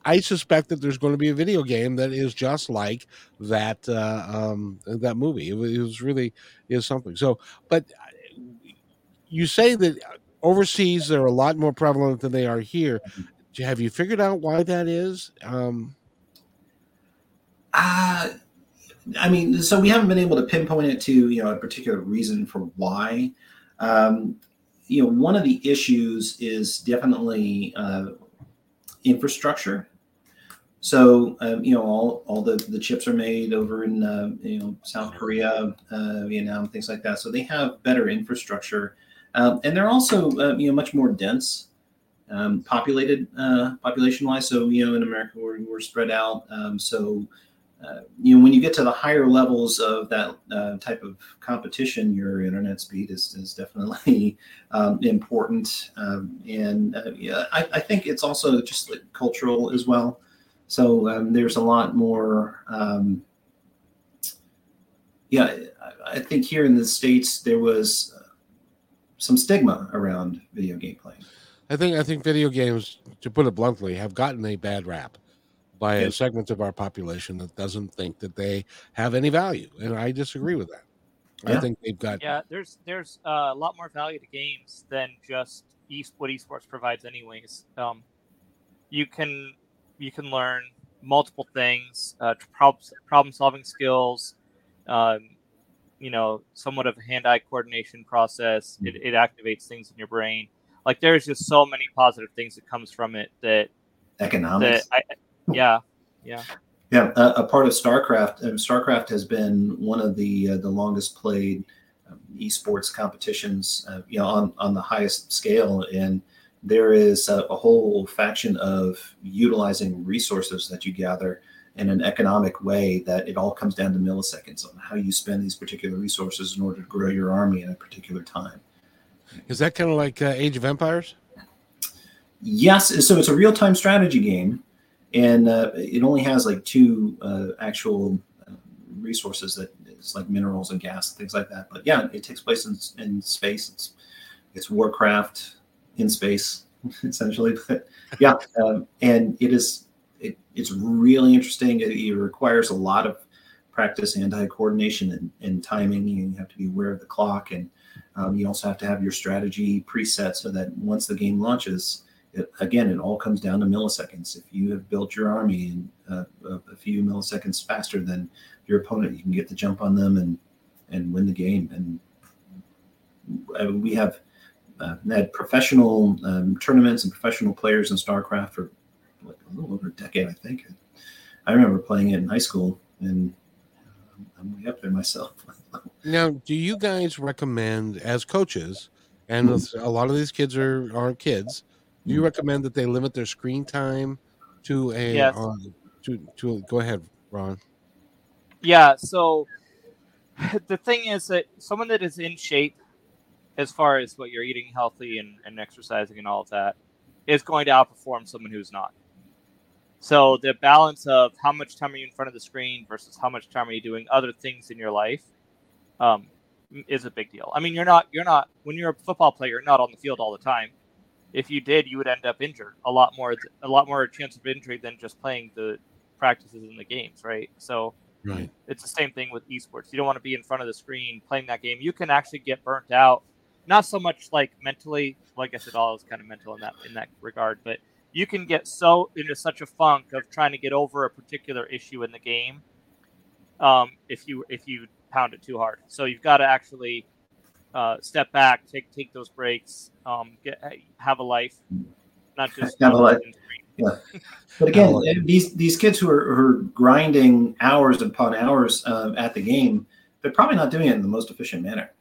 I suspect that there's going to be a video game that is just like that uh, um, that movie. It was, it was really is something. So, but you say that overseas they're a lot more prevalent than they are here. Mm-hmm. Have you figured out why that is? Um, uh, I mean, so we haven't been able to pinpoint it to you know a particular reason for why. Um, you know, one of the issues is definitely uh, infrastructure. So um, you know, all all the the chips are made over in uh, you know South Korea, uh, Vietnam, things like that. So they have better infrastructure, um, and they're also uh, you know much more dense. Um, populated uh, population wise so you know in america we're, we're spread out um, so uh, you know, when you get to the higher levels of that uh, type of competition, your internet speed is, is definitely um, important. Um, and uh, yeah, I, I, think it's also just like cultural as well. So um, there's a lot more, um, yeah, I, I think here in the states there was uh, some stigma around video game playing. I think I think video games, to put it bluntly, have gotten a bad rap by a segment of our population that doesn't think that they have any value, and I disagree with that. Yeah. I think they've got Yeah, there's there's uh, a lot more value to games than just e- what esports provides, anyways. Um, you can you can learn multiple things, uh, problem problem solving skills, um, you know, somewhat of a hand eye coordination process. It, it activates things in your brain. Like there's just so many positive things that comes from it that that Economics. I, yeah, yeah. Yeah, a, a part of StarCraft. Um, StarCraft has been one of the uh, the longest played um, esports competitions, uh, you know, on on the highest scale, and there is a, a whole faction of utilizing resources that you gather in an economic way that it all comes down to milliseconds on how you spend these particular resources in order to grow your army in a particular time. is that kind of like uh, Age of Empires? Yes, so it's a real time strategy game, and uh, it only has like two uh, actual uh, resources that it's like minerals and gas and things like that. But yeah, it takes place in, in space. It's it's Warcraft in space essentially. But yeah, um, and it is it, it's really interesting. It, it requires a lot of practice, and eye coordination, and, and timing. You have to be aware of the clock, and um, you also have to have your strategy preset so that once the game launches, it, again, it all comes down to milliseconds. If you have built your army in uh, a, a few milliseconds faster than your opponent, you can get the jump on them and and win the game. And uh, we have uh, had professional um, tournaments and professional players in StarCraft for like a little over a decade, I think. I remember playing it in high school, and um, I'm way up there myself. Now, do you guys recommend as coaches, and Mhm. a lot of these kids are aren't kids, do you recommend that they limit their screen time to a Yes. uh, to to go ahead, Ron? Yeah, so the thing is that someone that is in shape, as far as what you're eating healthy and, and exercising and all of that, is going to outperform someone who's not. So the balance of how much time are you in front of the screen versus how much time are you doing other things in your life um, is a big deal. I mean, you're not you're not when you're a football player, you're not on the field all the time. If you did, you would end up injured a lot more a lot more chance of injury than just playing the practices in the games, right? So Right. it's the same thing with esports. You don't want to be in front of the screen playing that game. You can actually get burnt out. Not so much like mentally, like I said, all is kind of mental in that in that regard, but you can get so into such a funk of trying to get over a particular issue in the game um, if you if you pound it too hard. So you've got to actually uh, step back, take take those breaks, um, get have a life, not just Have a life. on the screen. But again, these these kids who are, who are grinding hours upon hours um, at the game, they're probably not doing it in the most efficient manner,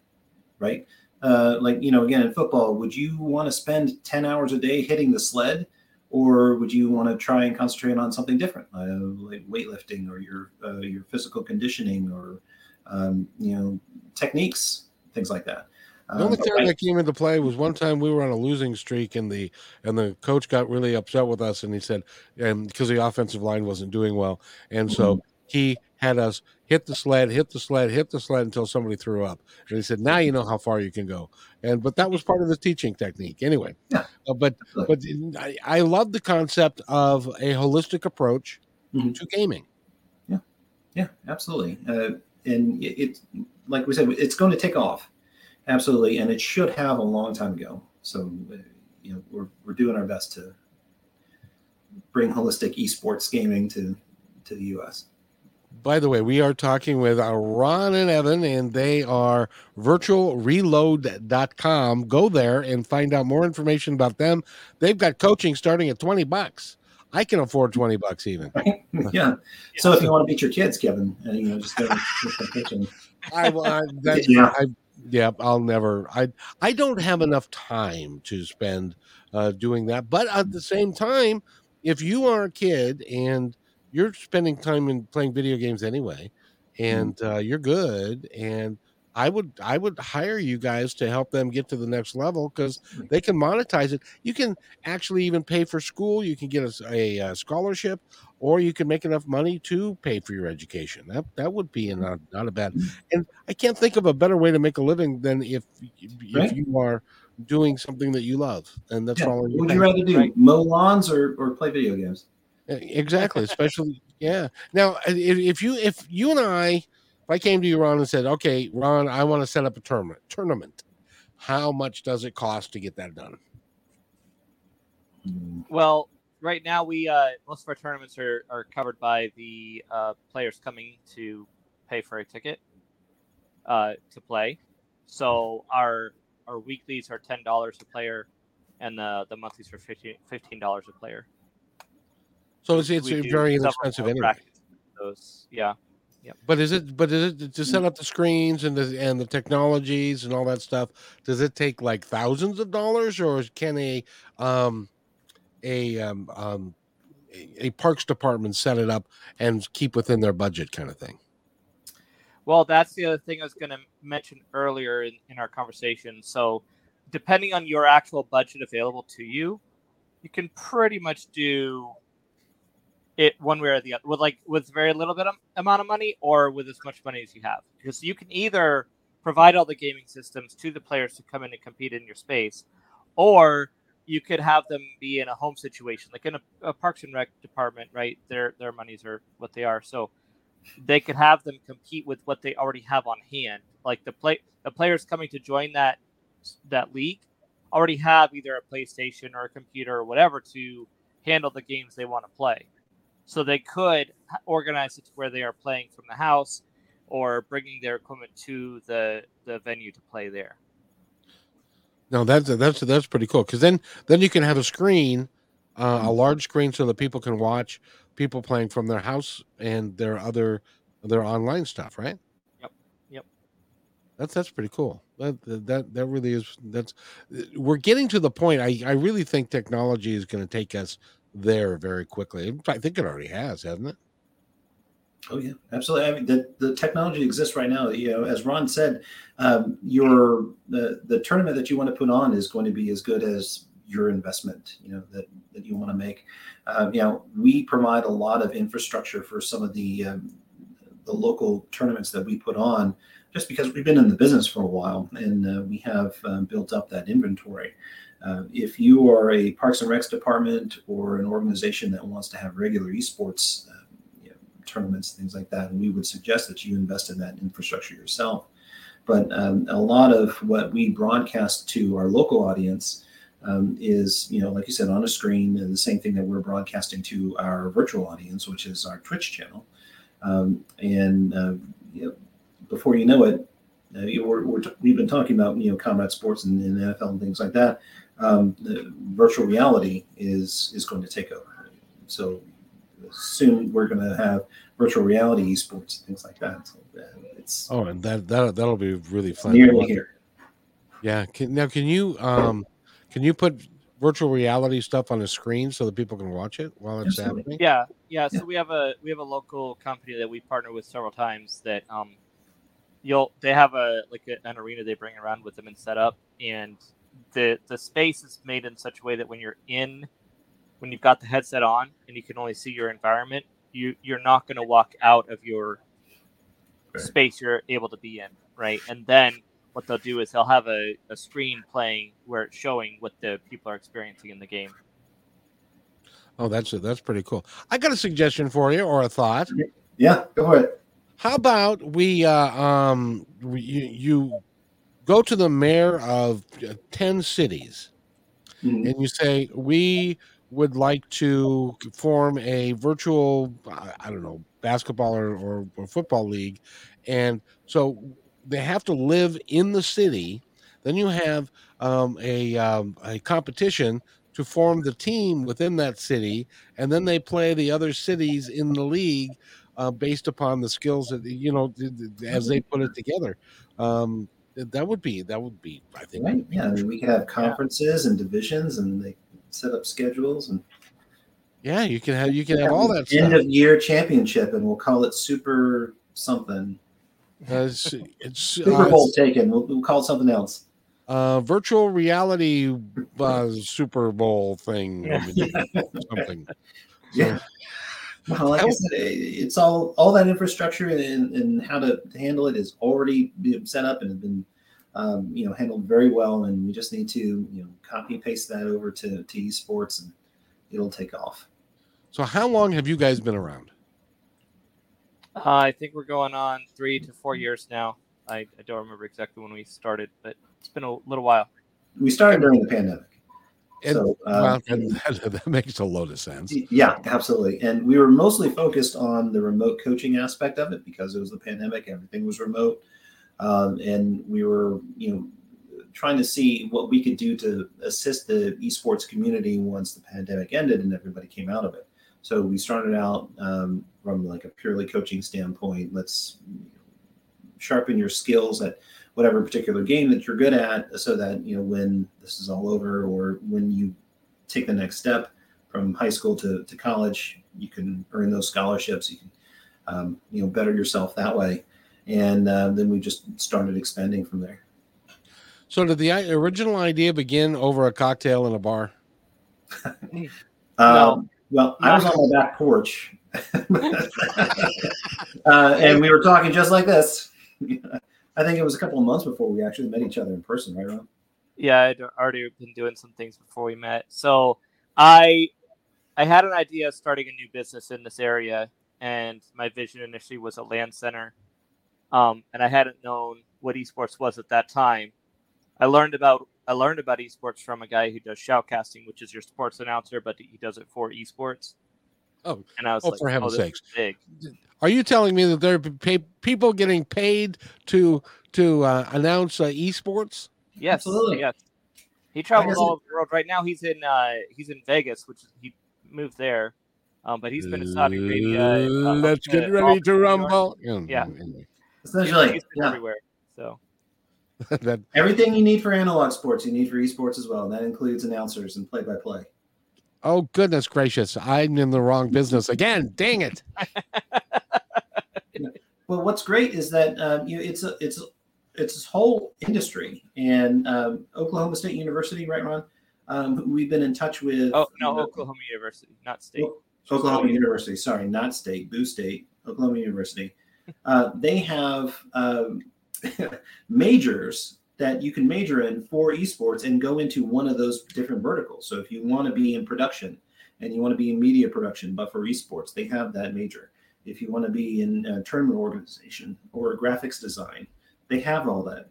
right? Uh, like you know, again in football, would you want to spend ten hours a day hitting the sled, or would you want to try and concentrate on something different, uh, like weightlifting or your uh, your physical conditioning or um, you know techniques, things like that. The only Um, time that came into play was one time we were on a losing streak, and the and the coach got really upset with us, and he said, and because the offensive line wasn't doing well, and so he had us hit the sled, hit the sled, hit the sled until somebody threw up, and he said, now you know how far you can go, and but that was part of the teaching technique anyway. Yeah. Uh, but but I, I love the concept of a holistic approach Mhm. to gaming. Yeah, yeah, absolutely. Uh, and it, it, like we said, it's going to take off, absolutely, and it should have a long time ago. So, uh, you know, we're we're doing our best to bring holistic esports gaming to to the U.S. By the way, we are talking with Ron and Evan, and they are virtualreload.com. Go there and find out more information about them. They've got coaching starting at 20 bucks. I can afford 20 bucks even. yeah. So if you want to beat your kids, Kevin, uh, you know, just go to the kitchen. I, I, that, Yeah. I, yeah, I'll never. I I don't have enough time to spend uh, doing that. But at the same time, if you are a kid and you're spending time in playing video games anyway, and uh, you're good, and I would I would hire you guys to help them get to the next level because they can monetize it. You can actually even pay for school. You can get a, a, uh scholarship, or you can make enough money to pay for your education. That that would be Hmm. not not a bad. And I can't think of a better way to make a living than if if you are doing something that you love, and that's Yeah. all. What would you rather do? Right. Mow lawns or, or play video games? Exactly, especially yeah. Now, if you if you and I, if I came to you, Ron, and said, "Okay, Ron, I want to set up a tournament. Tournament, how much does it cost to get that done?" Well, right now we uh, most of our tournaments are, are covered by the uh, players coming to pay for a ticket uh, to play. So our our weeklies are ten dollars a player, and the the monthlies are 15 dollars a player. So it's it's very inexpensive anyway. Those, yeah. But is it? But is it to set up the screens and the and the technologies and all that stuff? Does it take like thousands of dollars, or can a um a um, um a, parks department set it up and keep within their budget, kind of thing? Well, that's the other thing I was going to mention earlier in, in our conversation. So, depending on your actual budget available to you, you can pretty much do it one way or the other with like with very little bit of amount of money or with as much money as you have. Because you can either provide all the gaming systems to the players to come in and compete in your space or you could have them be in a home situation like in a, a parks and rec department right? Their their monies are what they are. So they could have them compete with what they already have on hand. Like the play the players coming to join that that league already have either a playstation or a computer or whatever to handle the games they want to play so they could organize it to where they are playing from the house or bringing their equipment to the the venue to play there. No, that's that's that's pretty cool because then then you can have a screen, uh, Mm-hmm. a large screen, so that people can watch people playing from their house and their other their online stuff, right? Yep. Yep. That's that's pretty cool. That that that really is. That's we're getting to the point. I I really think technology is going to take us there very quickly. I think it already has, hasn't it? Oh yeah, absolutely. I mean, the, the technology exists right now. You know, as Ron said, um, your the the tournament that you want to put on is going to be as good as your investment. You know that that you want to make. Um, you know, we provide a lot of infrastructure for some of the um, the local tournaments that we put on, just because we've been in the business for a while and uh, we have um, built up that inventory. Uh, if you are a Parks and Recs department or an organization that wants to have regular esports uh, you know, tournaments, things like that, we would suggest that you invest in that infrastructure yourself. But um, a lot of what we broadcast to our local audience um, is, you know, like you said, on a screen, and the same thing that we're broadcasting to our virtual audience, which is our Twitch channel. Um, and uh, you know, before you know it, uh, you t- we've been talking about you know combat sports and, and NFL and things like that. Um, the virtual reality is is going to take over. So soon we're going to have virtual reality esports and things like that. So, uh, it's Oh, and that that that'll be really fun. nearly here. Yeah. Can, now, can you um can you put virtual reality stuff on a screen so that people can watch it while it's Absolutely. happening? Yeah, yeah. So Yeah. we have a we have a local company that we partner with several times that um you'll they have a like a, an arena they bring around with them and set up and the the space is made in such a way that when you're in when you've got the headset on and you can only see your environment you you're not going to walk out of your Right. space you're able to be in right and then what they'll do is they'll have a, a screen playing where it's showing what the people are experiencing in the game Oh, that's it. that's pretty cool. I got a suggestion for you or a thought. Yeah, go for it. How about we uh, um we- you, you go to the mayor of uh, 10 cities Mhm. and you say we would like to form a virtual I don't know basketball or, or, or football league. And so they have to live in the city. Then you have um, a, um, a competition to form the team within that city and then they play the other cities in the league uh, based upon the skills that you know as they put it together. Um, that would be that would be i think Right. Yeah. I mean, we could have conferences and divisions, and they set up schedules and yeah you can have you can have all that end stuff of year championship, and we'll call it Super something. Uh, it's it's Super uh, Bowl taken. We'll, we'll call it something else. uh, virtual reality uh, Super Bowl thing. something. Yeah. Well, like I said, it's all all that infrastructure and, and how to handle it is already set up and has been um, you know handled very well, and we just need to you know copy paste that over to to esports, and it'll take off. So, how long have you guys been around? Uh, I think we're going on three to four years now. I, I don't remember exactly when we started, but it's been a little while. We started during the pandemic, And- so well, um, that, that makes a lot of sense. Yeah, absolutely. And we were mostly focused on the remote coaching aspect of it because it was the pandemic, everything was remote. Um, and we were, you know, trying to see what we could do to assist the esports community once the pandemic ended and everybody came out of it. So we started out um, from like a purely coaching standpoint. Let's sharpen your skills at whatever particular game that you're good at so that, you know, when this is all over or when you take the next step, from high school to, to college. You can earn those scholarships. You can, um, you know, better yourself that way. And uh, then we just started expanding from there. So, did the original idea begin over a cocktail in a bar? Um, well, I was on my back porch, uh, and we were talking just like this. I think it was a couple of months before we actually met each other in person, right, Ron? Yeah, I'd already been doing some things before we met. So I I had an idea of starting a new business in this area, and my vision initially was a LAN center. Um, and I hadn't known what esports was at that time. I learned about I learned about esports from a guy who does shoutcasting, which is your sports announcer, but he does it for esports. Oh, and I was oh, like, for heaven's this is sakes. big. Are you telling me that there are pay, people getting paid to to uh, announce uh, esports? Yes, Absolutely. yes. He travels all over the world. Right now, he's in uh, he's in Vegas, which he moved there. Um, but he's been in Saudi Arabia. uh, Let's get ready to rumble. Yeah. Essentially, he's been yeah. everywhere. So that Everything you need for analog sports, you need for esports as well. And that includes announcers and play-by-play. Oh goodness gracious! I'm in the wrong business again. Dang it! Well, what's great is that um, you know, it's a it's it's this whole industry, and um, Oklahoma State University, right, Ron? Um, we've been in touch with. oh no, you know, Oklahoma University, not state. Oklahoma University, sorry, not state, Boo State, Oklahoma University. Uh, they have um, majors that you can major in for esports and go into one of those different verticals. So if you want to be in production and you want to be in media production, but for esports, they have that major. If you want to be in a tournament organization or graphics design, they have all that,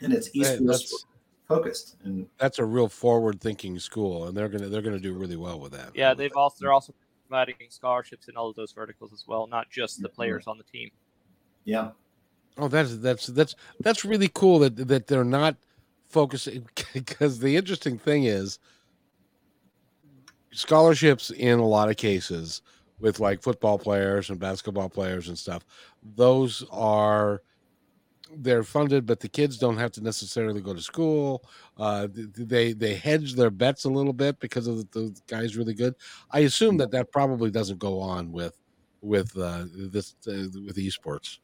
and it's esports that's- focused. And That's a real forward-thinking school, and they're gonna they're gonna do really well with that. Yeah, they've also they're also providing scholarships in all of those verticals as well, not just the Mhm. players on the team. yeah, Oh, that's that's that's that's really cool that that they're not focusing because the interesting thing is scholarships in a lot of cases with like football players and basketball players and stuff those are they're funded but the kids don't have to necessarily go to school. Uh they they hedge their bets a little bit because of the, the guy's really good. I assume that that probably doesn't go on with with uh this uh, with esports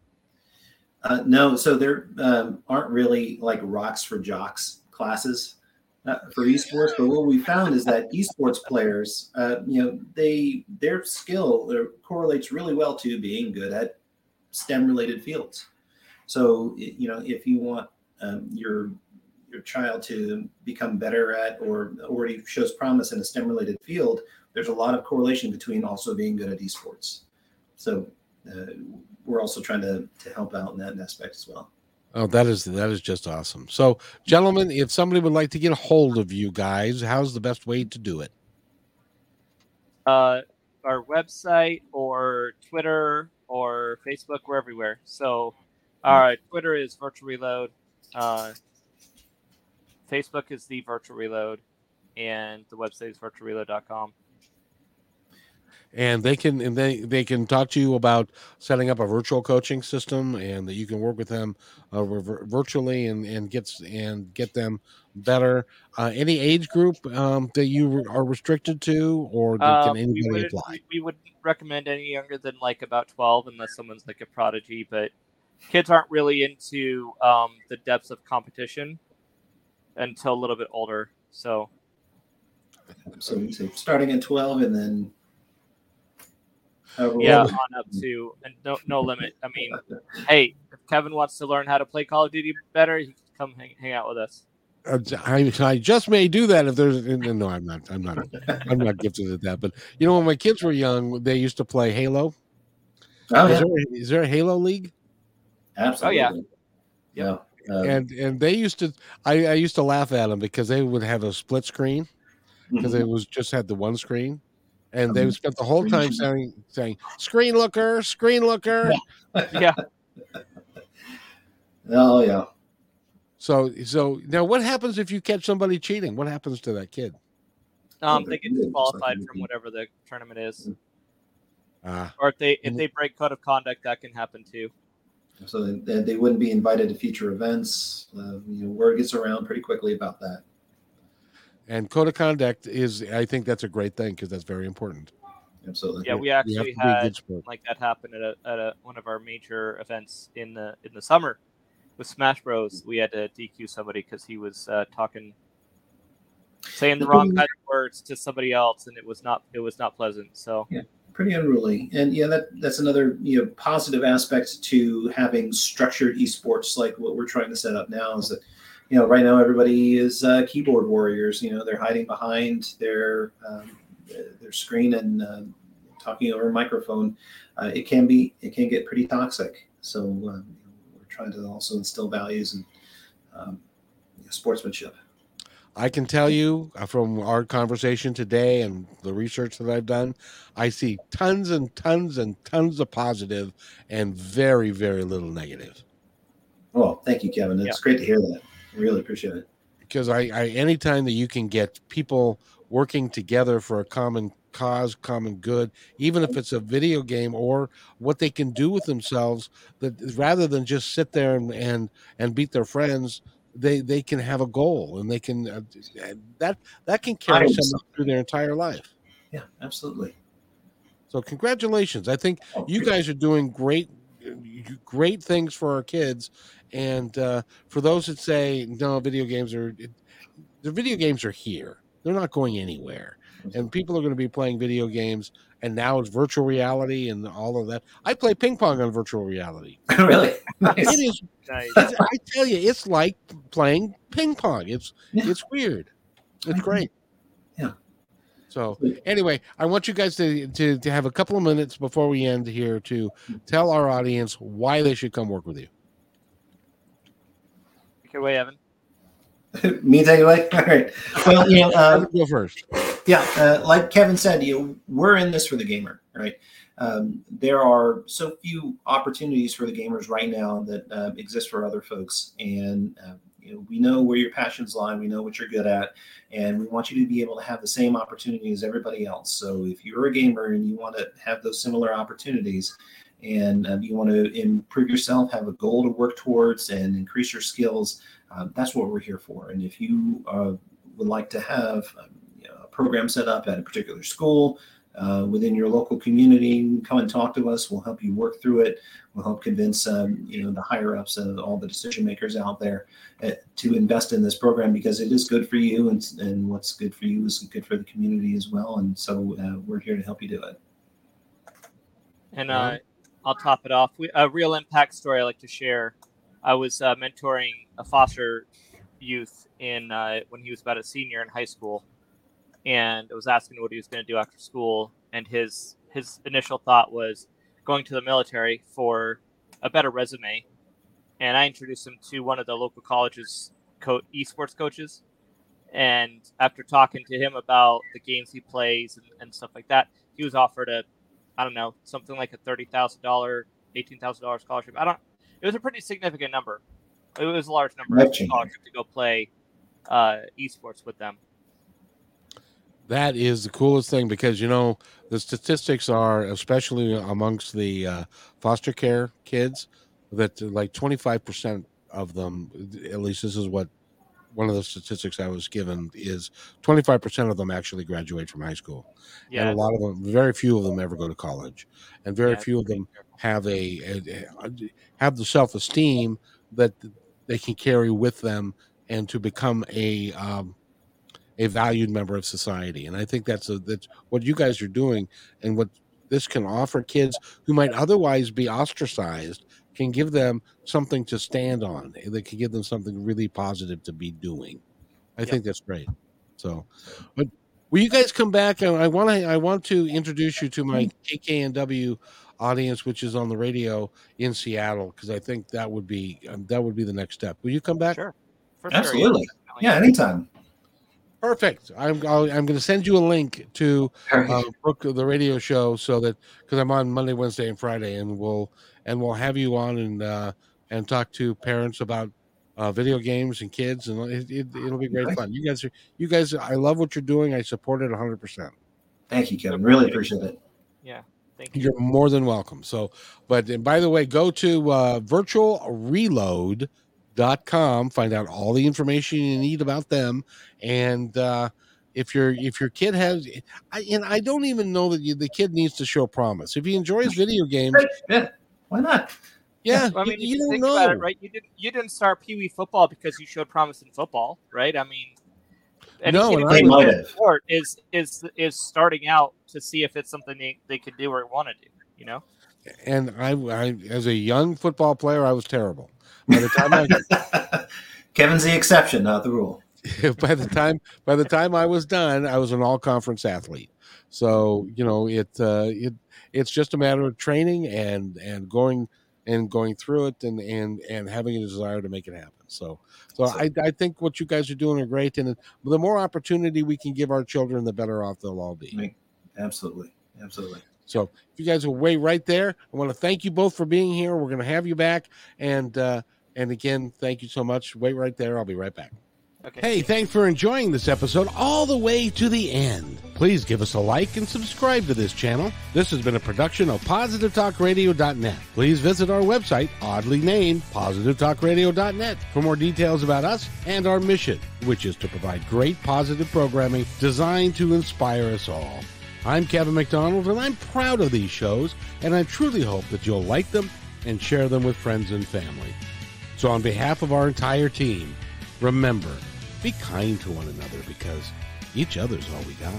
Uh, no, so there um, aren't really like rocks for jocks classes uh, for esports. But what we found is that esports players, uh, you know, they their skill uh, correlates really well to being good at STEM related fields. So you know, if you want um, your your child to become better at or already shows promise in a STEM related field, there's a lot of correlation between also being good at esports. So uh, we're also trying to, to help out in that aspect as well. Oh, that is that is just awesome. So, gentlemen, if somebody would like to get a hold of you guys, how's the best way to do it? Uh, our website or Twitter or Facebook, we're everywhere. So, our Twitter is Virtual Reload. Uh, Facebook is the Virtual Reload, and the website is virtualreload.com. And they can and they they can talk to you about setting up a virtual coaching system, and that you can work with them uh, vir- virtually and and get and get them better. Uh, any age group um, that you are restricted to, or that Uh, can we, anybody would, apply? we would recommend any younger than like about 12 unless someone's like a prodigy, but kids aren't really into um, the depths of competition until a little bit older. So, So, so starting at 12 and then. However yeah, long- on up to and no no limit. I mean, hey, if Kevin wants to learn how to play Call of Duty better, he can come hang, hang out with us. Uh, I, I just may do that if there's no i'm not i'm not i'm not gifted at that but you know when my kids were young they used to play halo Oh, is, yeah. there, is there a halo league Absolutely. Oh, yeah. Yeah. Uh, and and they used to I, I used to laugh at them because they would have a split screen because mhm. it was just had the one screen and they Um, would the whole time share. saying saying screen looker screen looker Yeah, oh, yeah. so so now what happens if you catch somebody cheating what happens to that kid um, they're get good, just like disqualified from whatever the tournament is, Ah, or if they if they break code of conduct, that can happen too. So they, they wouldn't be invited to future events. Uh, you know, word gets around pretty quickly about that. And code of conduct is i think that's a great thing because that's very important Absolutely. Yeah, we You have to actually be had like that happen at a, at a, one of our major events in the in the summer with Smash Bros. We had to DQ somebody because he was uh, talking, saying the wrong kind of words to somebody else, and it was not it was not pleasant. So yeah pretty unruly and yeah that that's another you know positive aspect to having structured esports like what we're trying to set up now is that you know right now everybody is uh, keyboard warriors you know they're hiding behind their um, their screen and uh, talking over a microphone. Uh, it can be it can get pretty toxic. So um, we're trying to also instill values and um, sportsmanship. I can tell you uh, from our conversation today and the research that I've done, I see tons and tons and tons of positive and very, very little negative. well thank you kevin. It's great to hear that really appreciate it Because I, I, anytime that you can get people working together for a common cause, common good, even if it's a video game or what they can do with themselves, that rather than just sit there and and, and beat their friends, they they can have a goal and they can uh, that that can carry someone through their entire life. yeah absolutely So congratulations! I think you guys are doing great, great things for our kids. And uh, for those that say no, video games are, the video games are here. They're not going anywhere. And people are going to be playing video games. And now it's virtual reality and all of that. I play ping pong on virtual reality. really nice. It is. nice. I tell you, it's like playing ping pong. It's Yeah. it's weird. It's great. Yeah. So anyway, I want you guys to, to to have a couple of minutes before we end here to tell our audience why they should come work with you. Take it away, Evan. Me take it away. All right. Well, you know, uh, Go first. yeah, uh, like Kevin said, you know, we're in this for the gamer, right? Um, there are so few opportunities for the gamers right now that uh, exist for other folks, and uh, you know, we know where your passions lie. We know what you're good at, and we want you to be able to have the same opportunity as everybody else. So, if you're a gamer and you want to have those similar opportunities, and um, you want to improve yourself, have a goal to work towards, and increase your skills, uh, that's what we're here for. And if you uh, would like to have um, you know, a program set up at a particular school uh, within your local community, come and talk to us. We'll help you work through it. We'll help convince um, you know the higher ups and all the decision makers out there uh, to invest in this program because it is good for you, and, and what's good for you is good for the community as well. And so uh, we're here to help you do it. And Yeah. uh, I'll top it off. We, a real impact story I like to share. I was uh, mentoring a foster youth in uh, when he was about a senior in high school, and I was asking what he was going to do after school. And his his initial thought was going to the military for a better resume. And I introduced him to one of the local college's co- esports coaches. And after talking to him about the games he plays and, and stuff like that, he was offered a I don't know, something like a thirty thousand dollar, eighteen thousand dollars scholarship. I don't. It was a pretty significant number. It was a large number of scholarship to go play uh, esports with them. That is the coolest thing because you know the statistics are, especially amongst the uh, foster care kids, that like twenty five percent of them, at least this is what one of the statistics I was given is 25% of them actually graduate from high school. Yeah. And a lot of them, very few of them ever go to college. And very Yeah, few of them have a, a, have the self-esteem that they can carry with them and to become a um, a valued member of society. And I think that's a, that's what you guys are doing and what this can offer kids who might otherwise be ostracized can give them something to stand on. They can give them something really positive to be doing. I Yep. think that's great. So, but will you guys come back? I want to. I want to introduce you to my KKNW audience, which is on the radio in Seattle, because I think that would be um, that would be the next step. Will you come back? Sure. For Absolutely. definitely. Yeah, anytime. Perfect. I'm I'll, I'm going to send you a link to uh, book the radio show so that because I'm on Monday, Wednesday, and Friday, and we'll and we'll have you on and uh, and talk to parents about uh, video games and kids, and it, it, it'll be great Great. fun. You guys are you guys. I love what you're doing. I support it 100. percent Thank you, Kevin. Really appreciate it. Yeah. Thank you. You're more than welcome. So, but and by the way, go to uh, virtualreload.com, find out all the information you need about them, and uh, if your if your kid has, I, and I don't even know that you, the kid needs to show promise. If he enjoys video games, Yeah. Why not? yeah, Well, I mean, you, you you don't think know. about it, right? You didn't you didn't start Pee Wee football because you showed promise in football, right? I mean, any No, kid and I- plays They might a have. sport is is is starting out to see if it's something they, they could do or want to do. You know, And I, I, as a young football player, I was terrible. By the time I, Kevin's the exception, not the rule. by the time by the time I was done, I was an all conference athlete. So you know it uh, it it's just a matter of training and and going and going through it and and and having a desire to make it happen. So so So- I I think what you guys are doing are great, and the more opportunity we can give our children, the better off they'll all be. Absolutely. Absolutely. So if you guys will wait right there, I want to thank you both for being here. We're going to have you back, and uh, and again, thank you so much. Wait right there. I'll be right back. okay. Hey, thanks for enjoying this episode all the way to the end. Please give us a like and subscribe to this channel. This has been a production of PositiveTalkRadio.net. Please visit our website, oddly named PositiveTalkRadio.net, for more details about us and our mission, which is to provide great positive programming designed to inspire us all. I'm Kevin McDonald, and I'm proud of these shows, and I truly hope that you'll like them and share them with friends and family. So, on behalf of our entire team, remember be kind to one another because each other's all we got.